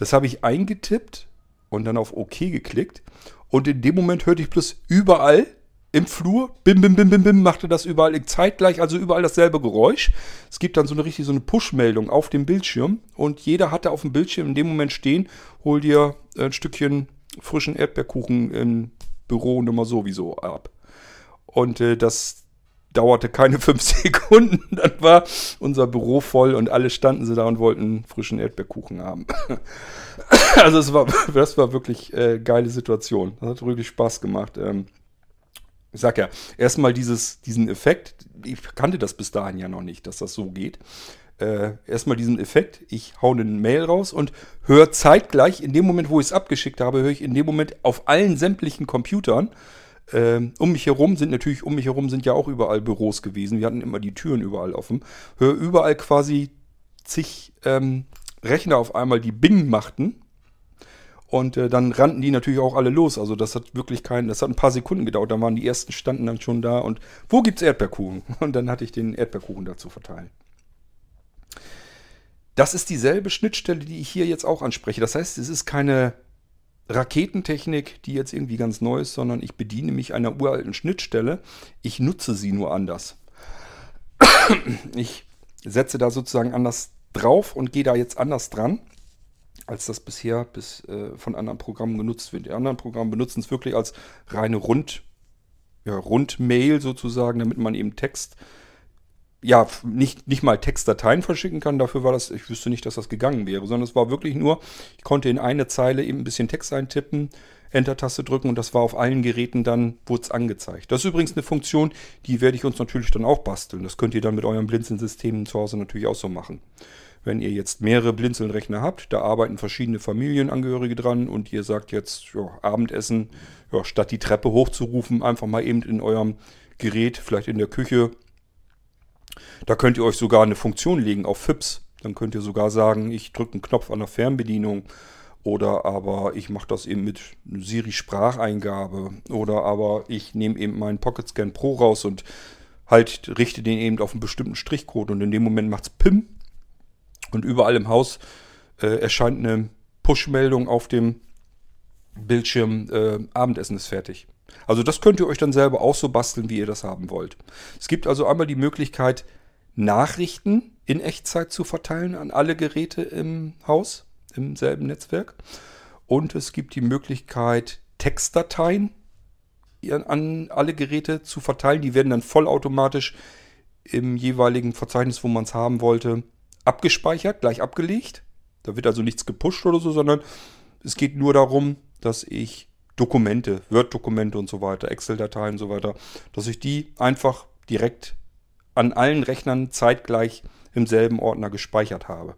das habe ich eingetippt und dann auf OK geklickt. Und in dem Moment hörte ich bloß überall im Flur, bim, bim, bim, bim, bim, machte das überall zeitgleich, also überall dasselbe Geräusch. Es gibt dann so eine richtig so eine Push-Meldung auf dem Bildschirm und jeder hatte auf dem Bildschirm in dem Moment stehen, hol dir ein Stückchen frischen Erdbeerkuchen im Büro Nummer sowieso ab. Und äh, das dauerte keine (laughs) fünf Sekunden, dann war unser Büro voll und alle standen sie da und wollten frischen Erdbeerkuchen haben. (laughs) also es war, das war wirklich äh, geile Situation. Das hat wirklich Spaß gemacht. Ähm, ich sag ja, erstmal diesen Effekt, ich kannte das bis dahin ja noch nicht, dass das so geht. Äh, erstmal diesen Effekt, ich hau eine Mail raus und höre zeitgleich, in dem Moment, wo ich es abgeschickt habe, höre ich in dem Moment auf allen sämtlichen Computern ähm, um mich herum sind natürlich, um mich herum sind ja auch überall Büros gewesen. Wir hatten immer die Türen überall offen. Hör überall quasi zig ähm, Rechner auf einmal, die Bing machten. Und äh, dann rannten die natürlich auch alle los. Also das hat wirklich keinen, das hat ein paar Sekunden gedauert. Dann waren die ersten standen dann schon da und wo gibt's Erdbeerkuchen? (laughs) Und dann hatte ich den Erdbeerkuchen dazu verteilen. Das ist dieselbe Schnittstelle, die ich hier jetzt auch anspreche. Das heißt, es ist keine Raketentechnik, die jetzt irgendwie ganz neu ist, sondern ich bediene mich einer uralten Schnittstelle. Ich nutze sie nur anders. Ich setze da sozusagen anders drauf und gehe da jetzt anders dran, als das bisher bis, äh, von anderen Programmen genutzt wird. Die anderen Programme benutzen es wirklich als reine Rund, ja, Rundmail sozusagen, damit man eben Text ja, nicht, nicht mal Textdateien verschicken kann. Dafür war das, ich wüsste nicht, dass das gegangen wäre, sondern es war wirklich nur, ich konnte in eine Zeile eben ein bisschen Text eintippen, Enter-Taste drücken und das war auf allen Geräten dann, wurde es angezeigt. Das ist übrigens eine Funktion, die werde ich uns natürlich dann auch basteln. Das könnt ihr dann mit euren Blinzeln-Systemen zu Hause natürlich auch so machen. Wenn ihr jetzt mehrere Blinzeln-Rechner habt, da arbeiten verschiedene Familienangehörige dran und ihr sagt jetzt, ja, Abendessen, ja, statt die Treppe hochzurufen, einfach mal eben in eurem Gerät, vielleicht in der Küche, da könnt ihr euch sogar eine Funktion legen auf FIPS. Dann könnt ihr sogar sagen, ich drücke einen Knopf an der Fernbedienung oder aber ich mache das eben mit Siri Spracheingabe oder aber ich nehme eben meinen Pocket Scan Pro raus und halt richte den eben auf einen bestimmten Strichcode und in dem Moment macht es PIM und überall im Haus äh, erscheint eine Push-Meldung auf dem Bildschirm, äh, Abendessen ist fertig. Also das könnt ihr euch dann selber auch so basteln, wie ihr das haben wollt. Es gibt also einmal die Möglichkeit, Nachrichten in Echtzeit zu verteilen an alle Geräte im Haus, im selben Netzwerk. Und es gibt die Möglichkeit, Textdateien an alle Geräte zu verteilen. Die werden dann vollautomatisch im jeweiligen Verzeichnis, wo man es haben wollte, abgespeichert, gleich abgelegt. Da wird also nichts gepusht oder so, sondern es geht nur darum, dass ich Dokumente, Word-Dokumente und so weiter, Excel-Dateien und so weiter, dass ich die einfach direkt an allen Rechnern zeitgleich im selben Ordner gespeichert habe.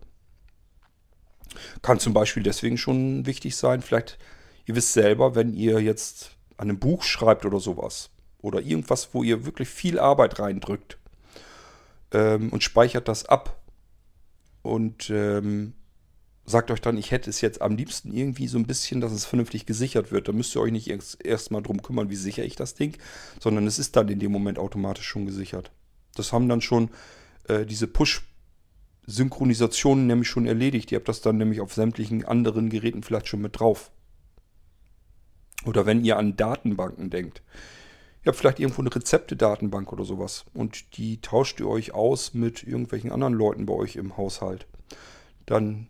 Kann zum Beispiel deswegen schon wichtig sein, vielleicht, ihr wisst selber, wenn ihr jetzt an einem Buch schreibt oder sowas, oder irgendwas, wo ihr wirklich viel Arbeit reindrückt ähm, und speichert das ab und ähm, sagt euch dann, ich hätte es jetzt am liebsten irgendwie so ein bisschen, dass es vernünftig gesichert wird. Da müsst ihr euch nicht erst, erst mal drum kümmern, wie sichere ich das Ding, sondern es ist dann in dem Moment automatisch schon gesichert. Das haben dann schon äh, diese Push-Synchronisationen nämlich schon erledigt. Ihr habt das dann nämlich auf sämtlichen anderen Geräten vielleicht schon mit drauf. Oder wenn ihr an Datenbanken denkt. Ihr habt vielleicht irgendwo eine Rezepte-Datenbank oder sowas und die tauscht ihr euch aus mit irgendwelchen anderen Leuten bei euch im Haushalt. Dann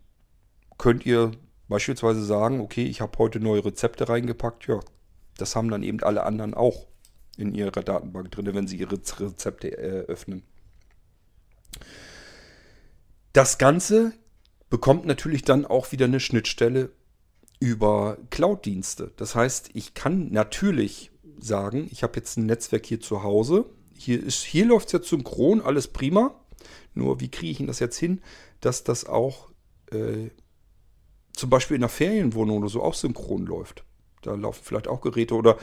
könnt ihr beispielsweise sagen, okay, ich habe heute neue Rezepte reingepackt. Ja, das haben dann eben alle anderen auch in ihrer Datenbank drin, wenn sie ihre Rezepte äh, öffnen. Das Ganze bekommt natürlich dann auch wieder eine Schnittstelle über Cloud-Dienste. Das heißt, ich kann natürlich sagen, ich habe jetzt ein Netzwerk hier zu Hause. Hier, hier läuft es jetzt synchron, alles prima. Nur wie kriege ich denn das jetzt hin, dass das auch äh, zum Beispiel in einer Ferienwohnung oder so auch synchron läuft? Da laufen vielleicht auch Geräte oder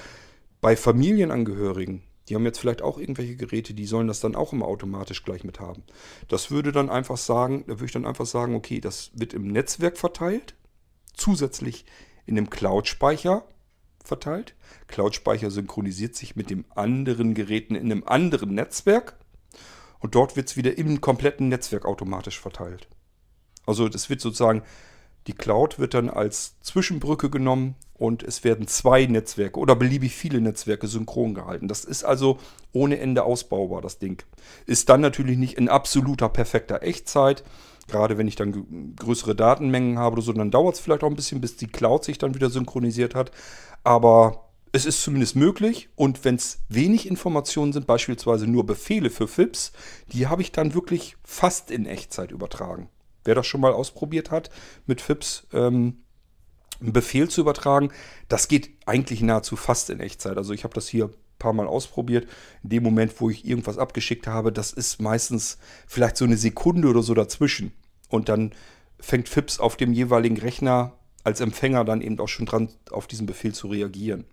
bei Familienangehörigen. Die haben jetzt vielleicht auch irgendwelche Geräte, die sollen das dann auch immer automatisch gleich mit haben. Das würde dann einfach sagen, da würde ich dann einfach sagen, okay, das wird im Netzwerk verteilt, zusätzlich in dem Cloud-Speicher verteilt. Cloud-Speicher synchronisiert sich mit dem anderen Geräten in einem anderen Netzwerk und dort wird es wieder im kompletten Netzwerk automatisch verteilt. Also das wird sozusagen, die Cloud wird dann als Zwischenbrücke genommen und es werden zwei Netzwerke oder beliebig viele Netzwerke synchron gehalten. Das ist also ohne Ende ausbaubar, das Ding. Ist dann natürlich nicht in absoluter perfekter Echtzeit. Gerade wenn ich dann größere Datenmengen habe oder so, dann dauert es vielleicht auch ein bisschen, bis die Cloud sich dann wieder synchronisiert hat. Aber es ist zumindest möglich und wenn es wenig Informationen sind, beispielsweise nur Befehle für FIPS, die habe ich dann wirklich fast in Echtzeit übertragen. Wer das schon mal ausprobiert hat mit FIPS, ähm, einen Befehl zu übertragen, das geht eigentlich nahezu fast in Echtzeit. Also ich habe das hier ein paar Mal ausprobiert. In dem Moment, wo ich irgendwas abgeschickt habe, das ist meistens vielleicht so eine Sekunde oder so dazwischen. Und dann fängt FIPS auf dem jeweiligen Rechner als Empfänger dann eben auch schon dran, auf diesen Befehl zu reagieren.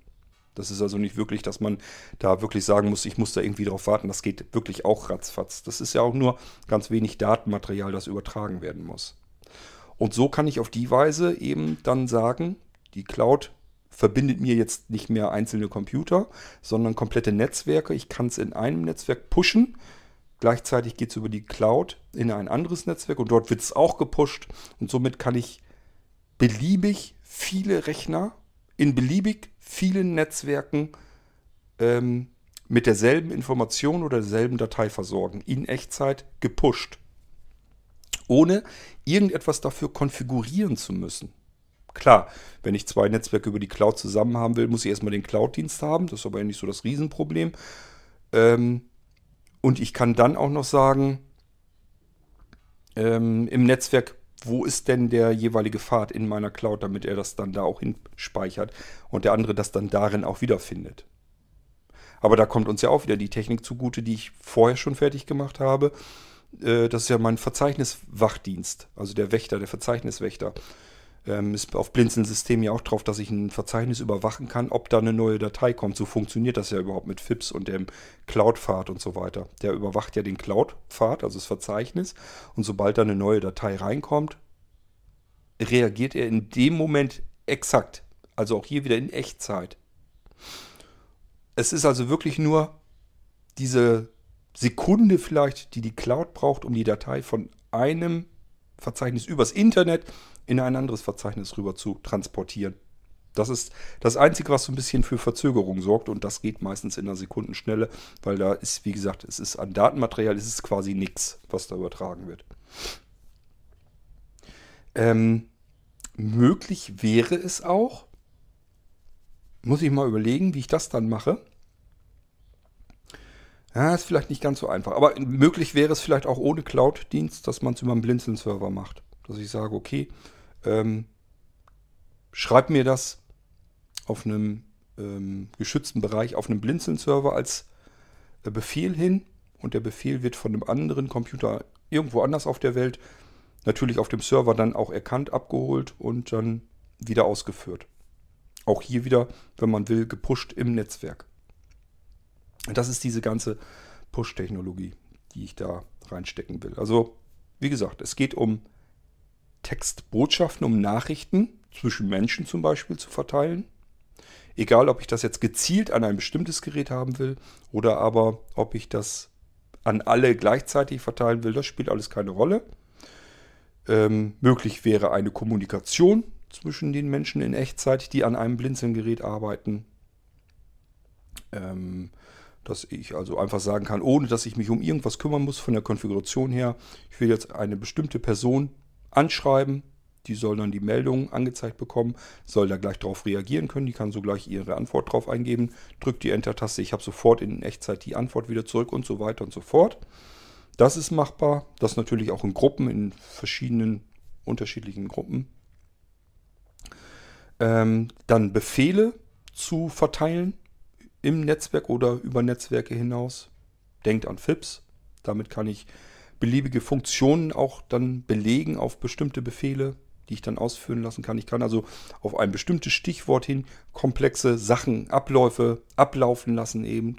Das ist also nicht wirklich, dass man da wirklich sagen muss, ich muss da irgendwie drauf warten. Das geht wirklich auch ratzfatz. Das ist ja auch nur ganz wenig Datenmaterial, das übertragen werden muss. Und so kann ich auf die Weise eben dann sagen, die Cloud verbindet mir jetzt nicht mehr einzelne Computer, sondern komplette Netzwerke. Ich kann es in einem Netzwerk pushen. Gleichzeitig geht es über die Cloud in ein anderes Netzwerk und dort wird es auch gepusht. Und somit kann ich beliebig viele Rechner in beliebig vielen Netzwerken ähm, mit derselben Information oder derselben Datei versorgen. In Echtzeit gepusht ohne irgendetwas dafür konfigurieren zu müssen. Klar, wenn ich zwei Netzwerke über die Cloud zusammen haben will, muss ich erstmal den Cloud-Dienst haben. Das ist aber nicht so das Riesenproblem. Ähm, und ich kann dann auch noch sagen, ähm, im Netzwerk, wo ist denn der jeweilige Pfad in meiner Cloud, damit er das dann da auch hinspeichert und der andere das dann darin auch wiederfindet. Aber da kommt uns ja auch wieder die Technik zugute, die ich vorher schon fertig gemacht habe. Äh, das ist ja mein Verzeichniswachdienst, also der Wächter, der Verzeichniswächter. Ähm, ist auf Blinzeln-System ja auch drauf, dass ich ein Verzeichnis überwachen kann, ob da eine neue Datei kommt. So funktioniert das ja überhaupt mit FIPS und dem Cloud-Pfad und so weiter. Der überwacht ja den Cloud-Pfad, also das Verzeichnis. Und sobald da eine neue Datei reinkommt, reagiert er in dem Moment exakt. Also auch hier wieder in Echtzeit. Es ist also wirklich nur diese Sekunde vielleicht, die die Cloud braucht, um die Datei von einem Verzeichnis übers Internet in ein anderes Verzeichnis rüber zu transportieren. Das ist das Einzige, was so ein bisschen für Verzögerung sorgt und das geht meistens in einer Sekundenschnelle, weil da ist, wie gesagt, es ist an Datenmaterial, es ist quasi nichts, was da übertragen wird. Ähm, möglich wäre es auch, muss ich mal überlegen, wie ich das dann mache. Ja, ist vielleicht nicht ganz so einfach. Aber möglich wäre es vielleicht auch ohne Cloud-Dienst, dass man es über einen Blinzeln-Server macht. Dass ich sage, okay, ähm, schreib mir das auf einem ähm, geschützten Bereich, auf einem Blinzeln-Server als äh, Befehl hin. Und der Befehl wird von einem anderen Computer irgendwo anders auf der Welt, natürlich auf dem Server dann auch erkannt, abgeholt und dann wieder ausgeführt. Auch hier wieder, wenn man will, gepusht im Netzwerk. Das ist diese ganze Push-Technologie, die ich da reinstecken will. Also, wie gesagt, es geht um Textbotschaften, um Nachrichten zwischen Menschen zum Beispiel zu verteilen. Egal, ob ich das jetzt gezielt an ein bestimmtes Gerät haben will oder aber ob ich das an alle gleichzeitig verteilen will, das spielt alles keine Rolle. Ähm, möglich wäre eine Kommunikation zwischen den Menschen in Echtzeit, die an einem Blinzelgerät arbeiten. Ähm, Dass ich also einfach sagen kann, ohne dass ich mich um irgendwas kümmern muss von der Konfiguration her, ich will jetzt eine bestimmte Person anschreiben, die soll dann die Meldung angezeigt bekommen, soll da gleich darauf reagieren können, die kann so gleich ihre Antwort drauf eingeben, drückt die Enter-Taste, ich habe sofort in Echtzeit die Antwort wieder zurück und so weiter und so fort. Das ist machbar, das natürlich auch in Gruppen, in verschiedenen unterschiedlichen Gruppen. Ähm, dann Befehle zu verteilen im Netzwerk oder über Netzwerke hinaus. Denkt an FIPS. Damit kann ich beliebige Funktionen auch dann belegen auf bestimmte Befehle, die ich dann ausführen lassen kann. Ich kann also auf ein bestimmtes Stichwort hin komplexe Sachen, Abläufe ablaufen lassen eben.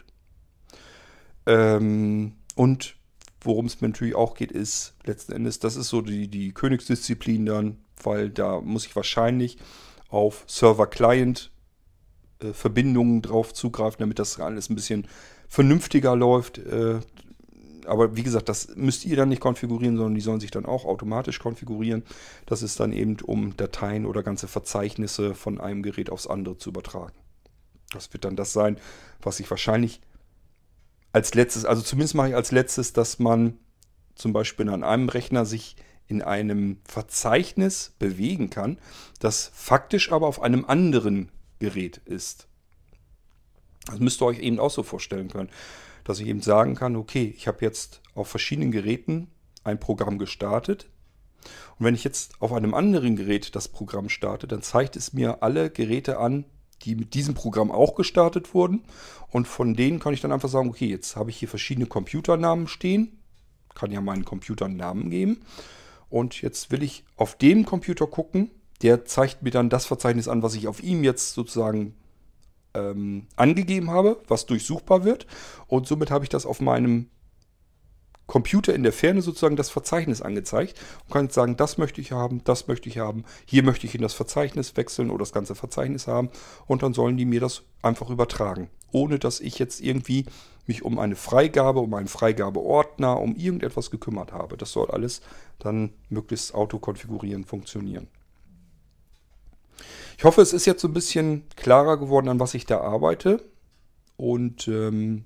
Ähm, und worum es mir natürlich auch geht, ist letzten Endes, das ist so die, die Königsdisziplin dann, weil da muss ich wahrscheinlich auf Server-Client äh, Verbindungen drauf zugreifen, damit das alles ein bisschen vernünftiger läuft. Aber wie gesagt, das müsst ihr dann nicht konfigurieren, sondern die sollen sich dann auch automatisch konfigurieren. Das ist dann eben, um Dateien oder ganze Verzeichnisse von einem Gerät aufs andere zu übertragen. Das wird dann das sein, was ich wahrscheinlich als letztes, also zumindest mache ich als letztes, dass man zum Beispiel an einem Rechner sich in einem Verzeichnis bewegen kann, das faktisch aber auf einem anderen Gerät ist. Das müsst ihr euch eben auch so vorstellen können, dass ich eben sagen kann, okay, ich habe jetzt auf verschiedenen Geräten ein Programm gestartet. Und wenn ich jetzt auf einem anderen Gerät das Programm starte, dann zeigt es mir alle Geräte an, die mit diesem Programm auch gestartet wurden. Und von denen kann ich dann einfach sagen, okay, jetzt habe ich hier verschiedene Computernamen stehen. Kann ja meinen Computern Namen geben. Und jetzt will ich auf dem Computer gucken. Der zeigt mir dann das Verzeichnis an, was ich auf ihm jetzt sozusagen ähm, angegeben habe, was durchsuchbar wird. Und somit habe ich das auf meinem Computer in der Ferne sozusagen das Verzeichnis angezeigt und kann jetzt sagen, das möchte ich haben, das möchte ich haben, hier möchte ich in das Verzeichnis wechseln oder das ganze Verzeichnis haben und dann sollen die mir das einfach übertragen, ohne dass ich jetzt irgendwie mich um eine Freigabe, um einen Freigabeordner, um irgendetwas gekümmert habe. Das soll alles dann möglichst autokonfigurieren funktionieren. Ich hoffe, es ist jetzt so ein bisschen klarer geworden, an was ich da arbeite. Und ähm,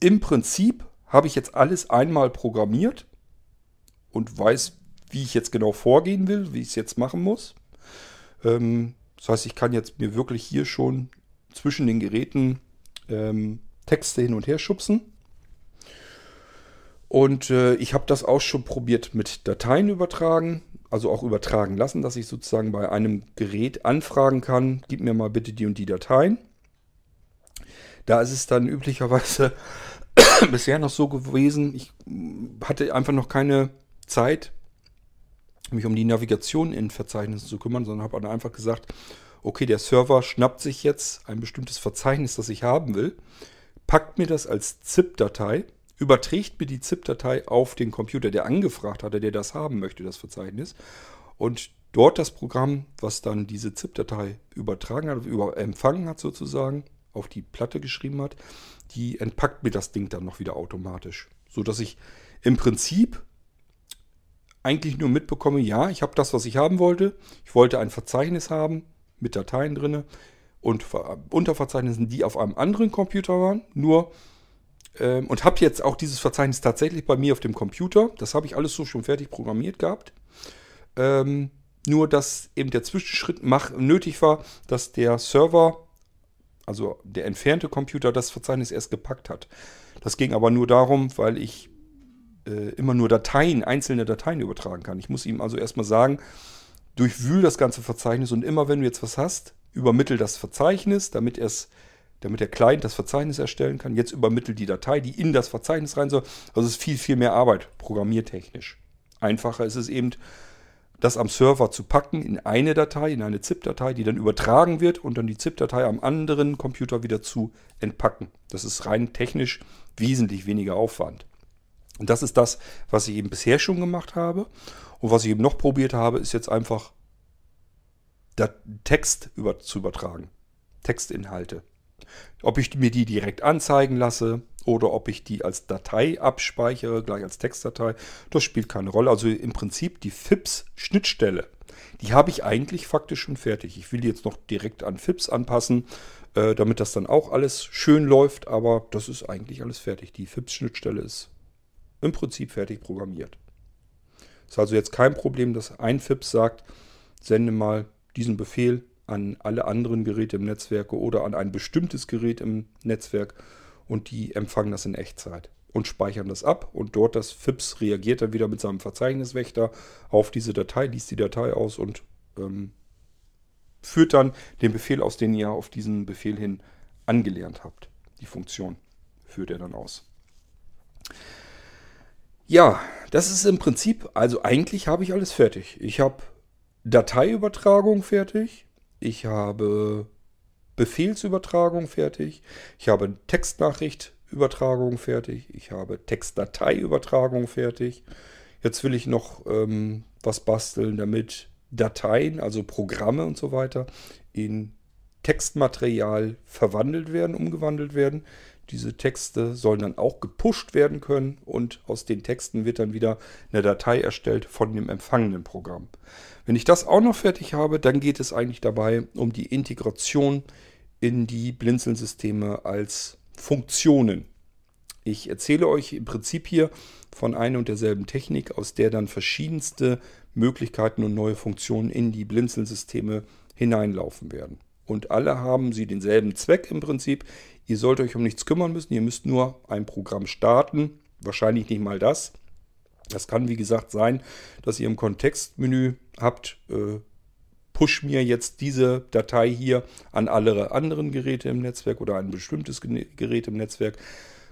im Prinzip habe ich jetzt alles einmal programmiert und weiß, wie ich jetzt genau vorgehen will, wie ich es jetzt machen muss. Ähm, das heißt, ich kann jetzt mir wirklich hier schon zwischen den Geräten ähm, Texte hin und her schubsen. Und äh, ich habe das auch schon probiert mit Dateien übertragen, also auch übertragen lassen, dass ich sozusagen bei einem Gerät anfragen kann, gib mir mal bitte die und die Dateien. Da ist es dann üblicherweise (coughs) bisher noch so gewesen, ich hatte einfach noch keine Zeit, mich um die Navigation in Verzeichnissen zu kümmern, sondern habe einfach gesagt, okay, der Server schnappt sich jetzt ein bestimmtes Verzeichnis, das ich haben will, packt mir das als ZIP-Datei, überträgt mir die ZIP-Datei auf den Computer, der angefragt hatte, der das haben möchte, das Verzeichnis. Und dort das Programm, was dann diese ZIP-Datei übertragen hat, über, empfangen hat sozusagen, auf die Platte geschrieben hat, die entpackt mir das Ding dann noch wieder automatisch. So dass ich im Prinzip eigentlich nur mitbekomme, ja, ich habe das, was ich haben wollte. Ich wollte ein Verzeichnis haben mit Dateien drin und Unterverzeichnissen, die auf einem anderen Computer waren. Nur ähm, und habe jetzt auch dieses Verzeichnis tatsächlich bei mir auf dem Computer. Das habe ich alles so schon fertig programmiert gehabt. Ähm, nur dass eben der Zwischenschritt mach, nötig war, dass der Server also der entfernte Computer, das Verzeichnis erst gepackt hat. Das ging aber nur darum, weil ich äh, immer nur Dateien, einzelne Dateien übertragen kann. Ich muss ihm also erstmal sagen, durchwühl das ganze Verzeichnis und immer wenn du jetzt was hast, übermittel das Verzeichnis, damit es damit der Client das Verzeichnis erstellen kann. Jetzt übermittelt die Datei, die in das Verzeichnis rein soll. Also es ist viel, viel mehr Arbeit, programmiertechnisch. Einfacher ist es eben, das am Server zu packen in eine Datei, in eine ZIP-Datei, die dann übertragen wird und dann die ZIP-Datei am anderen Computer wieder zu entpacken. Das ist rein technisch wesentlich weniger Aufwand. Und das ist das, was ich eben bisher schon gemacht habe. Und was ich eben noch probiert habe, ist jetzt einfach Text über, zu übertragen. Textinhalte. Ob ich mir die direkt anzeigen lasse oder ob ich die als Datei abspeichere, gleich als Textdatei, das spielt keine Rolle. Also im Prinzip die FIPS-Schnittstelle, Die habe ich eigentlich faktisch schon fertig. Ich will die jetzt noch direkt an FIPS anpassen, äh, damit das dann auch alles schön läuft, aber das ist eigentlich alles fertig. Die FIPS-Schnittstelle ist im Prinzip fertig programmiert. Ist also jetzt kein Problem, dass ein FIPS sagt, sende mal diesen Befehl an alle anderen Geräte im Netzwerk oder an ein bestimmtes Gerät im Netzwerk und die empfangen das in Echtzeit und speichern das ab und dort das FIPS reagiert dann wieder mit seinem Verzeichniswächter auf diese Datei, liest die Datei aus und ähm, führt dann den Befehl aus, den ihr auf diesen Befehl hin angelernt habt. Die Funktion führt er dann aus. Ja, das ist im Prinzip, also eigentlich habe ich alles fertig. Ich habe Dateiübertragung fertig, ich habe Befehlsübertragung fertig, ich habe Textnachrichtübertragung fertig, ich habe Textdateiübertragung fertig. Jetzt will ich noch ähm, was basteln, damit Dateien, also Programme und so weiter, in Textmaterial verwandelt werden, umgewandelt werden. Diese Texte sollen dann auch gepusht werden können und aus den Texten wird dann wieder eine Datei erstellt von dem empfangenen Programm. Wenn ich das auch noch fertig habe, dann geht es eigentlich dabei um die Integration in die Blinzeln-Systeme als Funktionen. Ich erzähle euch im Prinzip hier von einer und derselben Technik, aus der dann verschiedenste Möglichkeiten und neue Funktionen in die Blinzeln-Systeme hineinlaufen werden. Und alle haben sie denselben Zweck im Prinzip. Ihr sollt euch um nichts kümmern müssen. Ihr müsst nur ein Programm starten. Wahrscheinlich nicht mal das. Das kann, wie gesagt, sein, dass ihr im Kontextmenü habt, äh, push mir jetzt diese Datei hier an alle anderen Geräte im Netzwerk oder ein bestimmtes Gerät im Netzwerk.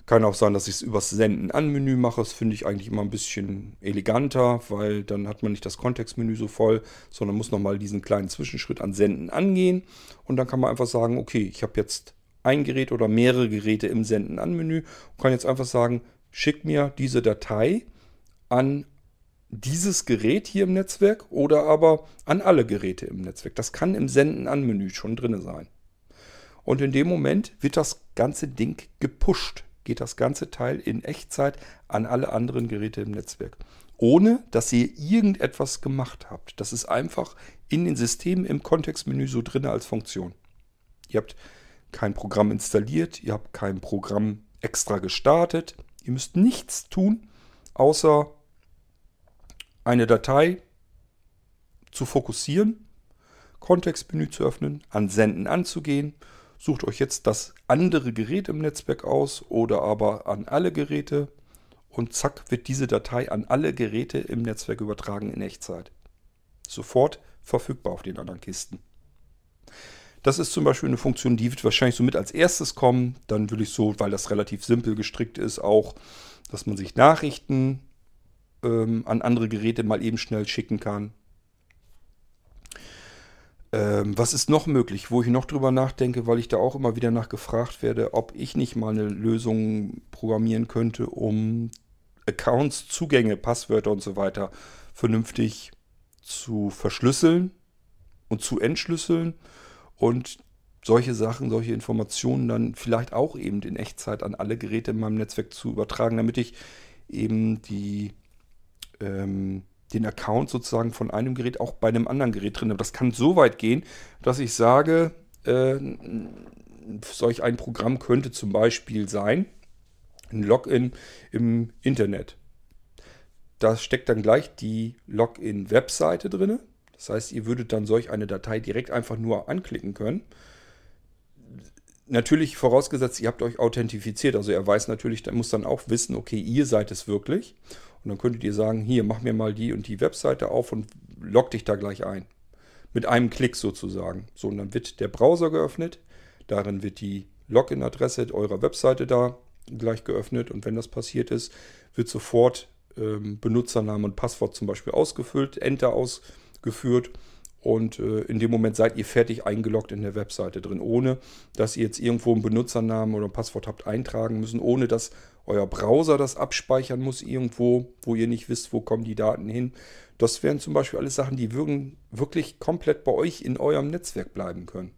Kann auch sein, dass ich es übers Senden an Menü mache. Das finde ich eigentlich immer ein bisschen eleganter, weil dann hat man nicht das Kontextmenü so voll, sondern muss nochmal diesen kleinen Zwischenschritt an Senden angehen. Und dann kann man einfach sagen, okay, ich habe jetzt ein Gerät oder mehrere Geräte im Senden an Menü und kann jetzt einfach sagen, schick mir diese Datei an dieses Gerät hier im Netzwerk oder aber an alle Geräte im Netzwerk. Das kann im Senden an Menü schon drin sein. Und in dem Moment wird das ganze Ding gepusht, geht das ganze Teil in Echtzeit an alle anderen Geräte im Netzwerk. Ohne dass ihr irgendetwas gemacht habt. Das ist einfach in den Systemen im Kontextmenü so drin als Funktion. Ihr habt kein Programm installiert, ihr habt kein Programm extra gestartet. Ihr müsst nichts tun, außer eine Datei zu fokussieren, Kontextmenü zu öffnen, an Senden anzugehen. Sucht euch jetzt das andere Gerät im Netzwerk aus oder aber an alle Geräte und zack wird diese Datei an alle Geräte im Netzwerk übertragen in Echtzeit. Sofort verfügbar auf den anderen Kisten. Das ist zum Beispiel eine Funktion, die wird wahrscheinlich so mit als erstes kommen. Dann will ich so, weil das relativ simpel gestrickt ist, auch, dass man sich Nachrichten ähm, an andere Geräte mal eben schnell schicken kann. Ähm, was ist noch möglich, wo ich noch drüber nachdenke, weil ich da auch immer wieder nachgefragt werde, ob ich nicht mal eine Lösung programmieren könnte, um Accounts, Zugänge, Passwörter und so weiter vernünftig zu verschlüsseln und zu entschlüsseln und solche Sachen, solche Informationen dann vielleicht auch eben in Echtzeit an alle Geräte in meinem Netzwerk zu übertragen, damit ich eben die ähm, den Account sozusagen von einem Gerät auch bei einem anderen Gerät drin. Das kann so weit gehen, dass ich sage, äh, solch ein Programm könnte zum Beispiel sein, ein Login im Internet. Da steckt dann gleich die Login-Webseite drin. Das heißt, ihr würdet dann solch eine Datei direkt einfach nur anklicken können. Natürlich vorausgesetzt, ihr habt euch authentifiziert. Also er weiß natürlich, der muss dann auch wissen, okay, ihr seid es wirklich. Und dann könntet ihr sagen, hier, mach mir mal die und die Webseite auf und log dich da gleich ein. Mit einem Klick sozusagen. So, und dann wird der Browser geöffnet. Darin wird die Login-Adresse eurer Webseite da gleich geöffnet. Und wenn das passiert ist, wird sofort ähm, Benutzername und Passwort zum Beispiel ausgefüllt, Enter ausgeführt. Und äh, in dem Moment seid ihr fertig eingeloggt in der Webseite drin, ohne dass ihr jetzt irgendwo einen Benutzernamen oder ein Passwort habt eintragen müssen, ohne dass euer Browser das abspeichern muss irgendwo, wo ihr nicht wisst, wo kommen die Daten hin. Das wären zum Beispiel alles Sachen, die würden wirklich komplett bei euch in eurem Netzwerk bleiben können.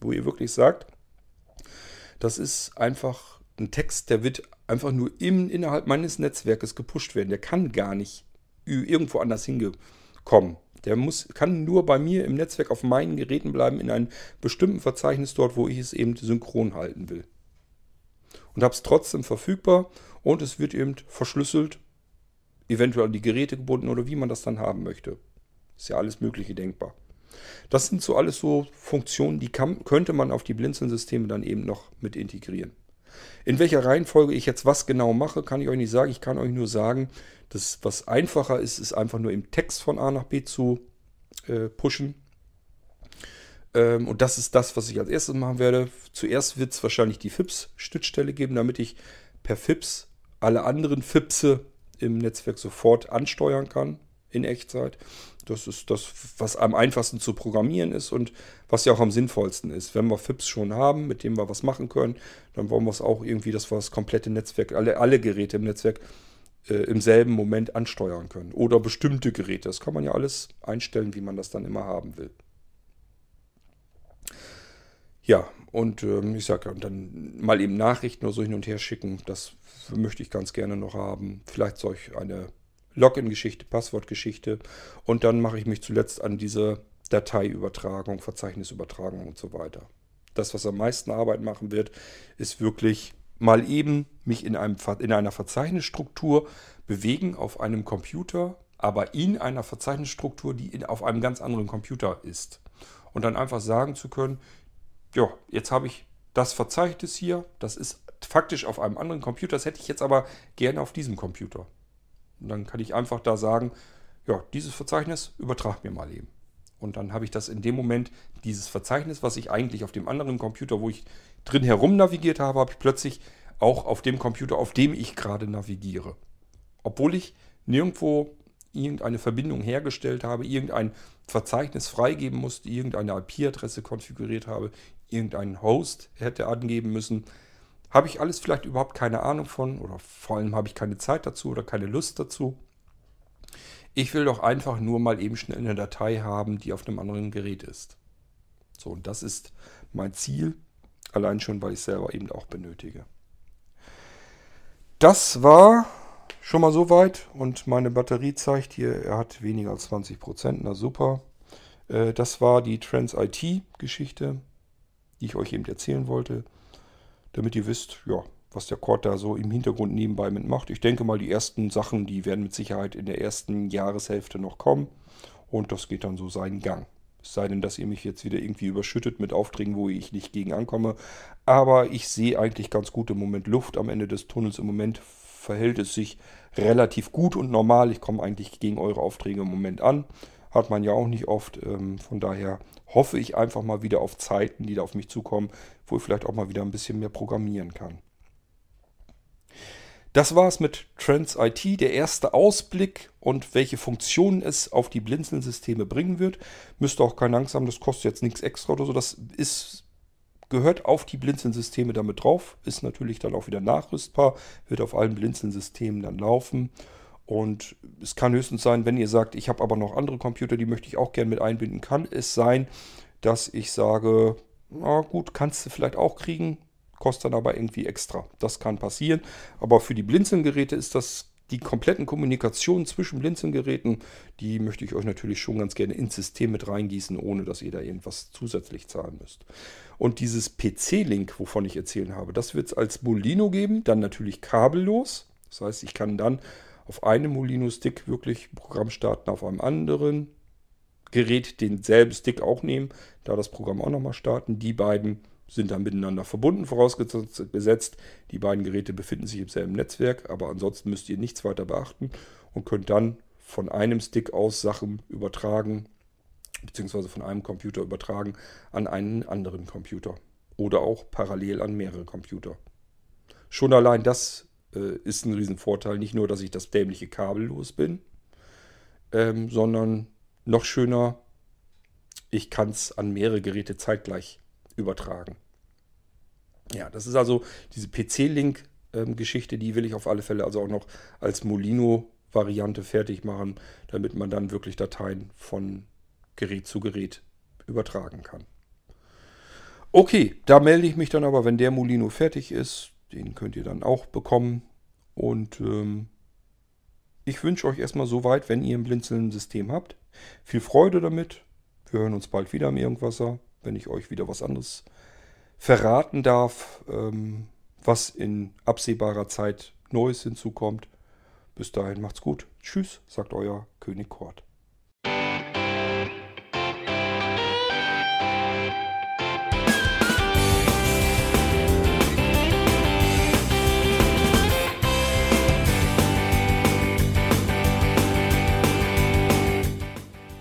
Wo ihr wirklich sagt, das ist einfach ein Text, der wird einfach nur im, innerhalb meines Netzwerkes gepusht werden. Der kann gar nicht irgendwo anders hingekommen. Der muss, kann nur bei mir im Netzwerk auf meinen Geräten bleiben, in einem bestimmten Verzeichnis dort, wo ich es eben synchron halten will. Und habe es trotzdem verfügbar und es wird eben verschlüsselt, eventuell an die Geräte gebunden oder wie man das dann haben möchte. Ist ja alles Mögliche denkbar. Das sind so alles so Funktionen, die kann, könnte man auf die Blinzeln-Systeme dann eben noch mit integrieren. In welcher Reihenfolge ich jetzt was genau mache, kann ich euch nicht sagen. Ich kann euch nur sagen, dass was einfacher ist, ist einfach nur im Text von A nach B zu äh, pushen. Ähm, und das ist das, was ich als erstes machen werde. Zuerst wird es wahrscheinlich die FIPS-Schnittstelle geben, damit ich per FIPS alle anderen FIPSe im Netzwerk sofort ansteuern kann in Echtzeit. Das ist das, was am einfachsten zu programmieren ist und was ja auch am sinnvollsten ist. Wenn wir FIPS schon haben, mit dem wir was machen können, dann wollen wir es auch irgendwie, dass wir das komplette Netzwerk, alle, alle Geräte im Netzwerk äh, im selben Moment ansteuern können. Oder bestimmte Geräte. Das kann man ja alles einstellen, wie man das dann immer haben will. Ja, und ähm, ich sage, und dann mal eben Nachrichten oder so hin und her schicken, das möchte ich ganz gerne noch haben. Vielleicht solch eine Login-Geschichte, Passwortgeschichte. Und dann mache ich mich zuletzt an diese Dateiübertragung, Verzeichnisübertragung und so weiter. Das, was am meisten Arbeit machen wird, ist wirklich mal eben mich in, einem, in einer Verzeichnisstruktur bewegen auf einem Computer, aber in einer Verzeichnisstruktur, die in, auf einem ganz anderen Computer ist. Und dann einfach sagen zu können, ja, jetzt habe ich das Verzeichnis hier, das ist faktisch auf einem anderen Computer, das hätte ich jetzt aber gerne auf diesem Computer. Und dann kann ich einfach da sagen, ja, dieses Verzeichnis übertrag mir mal eben. Und dann habe ich das in dem Moment, dieses Verzeichnis, was ich eigentlich auf dem anderen Computer, wo ich drin herum navigiert habe, habe ich plötzlich auch auf dem Computer, auf dem ich gerade navigiere. Obwohl ich nirgendwo irgendeine Verbindung hergestellt habe, irgendein Verzeichnis freigeben musste, irgendeine IP-Adresse konfiguriert habe, irgendeinen Host hätte angeben müssen, habe ich alles vielleicht überhaupt keine Ahnung von oder vor allem habe ich keine Zeit dazu oder keine Lust dazu. Ich will doch einfach nur mal eben schnell eine Datei haben, die auf einem anderen Gerät ist. So, und das ist mein Ziel, allein schon, weil ich es selber eben auch benötige. Das war schon mal soweit und meine Batterie zeigt hier, er hat weniger als 20%, na super. Äh, das war die Trans-IT-Geschichte, die ich euch eben erzählen wollte damit ihr wisst, ja, was der Cord da so im Hintergrund nebenbei mitmacht. Ich denke mal, die ersten Sachen, die werden mit Sicherheit in der ersten Jahreshälfte noch kommen. Und das geht dann so seinen Gang. Es sei denn, dass ihr mich jetzt wieder irgendwie überschüttet mit Aufträgen, wo ich nicht gegen ankomme. Aber ich sehe eigentlich ganz gut im Moment Luft am Ende des Tunnels. Im Moment verhält es sich relativ gut und normal. Ich komme eigentlich gegen eure Aufträge im Moment an. Hat man ja auch nicht oft. Ähm, von daher hoffe ich einfach mal wieder auf Zeiten, die da auf mich zukommen, wo ich vielleicht auch mal wieder ein bisschen mehr programmieren kann. Das war es mit Trends IT, der erste Ausblick und welche Funktionen es auf die Blinzeln-Systeme bringen wird. Müsst auch keine Angst haben, das kostet jetzt nichts extra oder so. Das ist, gehört auf die Blinzeln-Systeme damit drauf. Ist natürlich dann auch wieder nachrüstbar, wird auf allen Blinzeln-Systemen dann laufen. Und es kann höchstens sein, wenn ihr sagt, ich habe aber noch andere Computer, die möchte ich auch gerne mit einbinden, kann es sein, dass ich sage, na gut, kannst du vielleicht auch kriegen, kostet dann aber irgendwie extra. Das kann passieren. Aber für die Blinzelgeräte ist das die kompletten Kommunikationen zwischen Blinzelgeräten, die möchte ich euch natürlich schon ganz gerne ins System mit reingießen, ohne dass ihr da irgendwas zusätzlich zahlen müsst. Und dieses PC-Link, wovon ich erzählen habe, das wird es als Molino geben, dann natürlich kabellos. Das heißt, ich kann dann auf einem Molino-Stick wirklich Programm starten, auf einem anderen Gerät denselben Stick auch nehmen, da das Programm auch nochmal starten. Die beiden sind dann miteinander verbunden, vorausgesetzt. Die beiden Geräte befinden sich im selben Netzwerk, aber ansonsten müsst ihr nichts weiter beachten und könnt dann von einem Stick aus Sachen übertragen, beziehungsweise von einem Computer übertragen an einen anderen Computer oder auch parallel an mehrere Computer. Schon allein das äh, ist ein Riesenvorteil. Nicht nur, dass ich das dämliche Kabel los bin, ähm, sondern noch schöner, ich kann es an mehrere Geräte zeitgleich übertragen. Ja, das ist also diese PC-Link-Geschichte, ähm, die will ich auf alle Fälle also auch noch als Molino-Variante fertig machen, damit man dann wirklich Dateien von Gerät zu Gerät übertragen kann. Okay, da melde ich mich dann aber, wenn der Molino fertig ist. Den könnt ihr dann auch bekommen. Und ähm, ich wünsche euch erstmal soweit, wenn ihr ein Blinzeln-System habt, Viel Freude damit. Wir hören uns bald wieder im Irgendwasser, wenn ich euch wieder was anderes verraten darf, ähm, was in absehbarer Zeit Neues hinzukommt. Bis dahin macht's gut. Tschüss, sagt euer König Kort.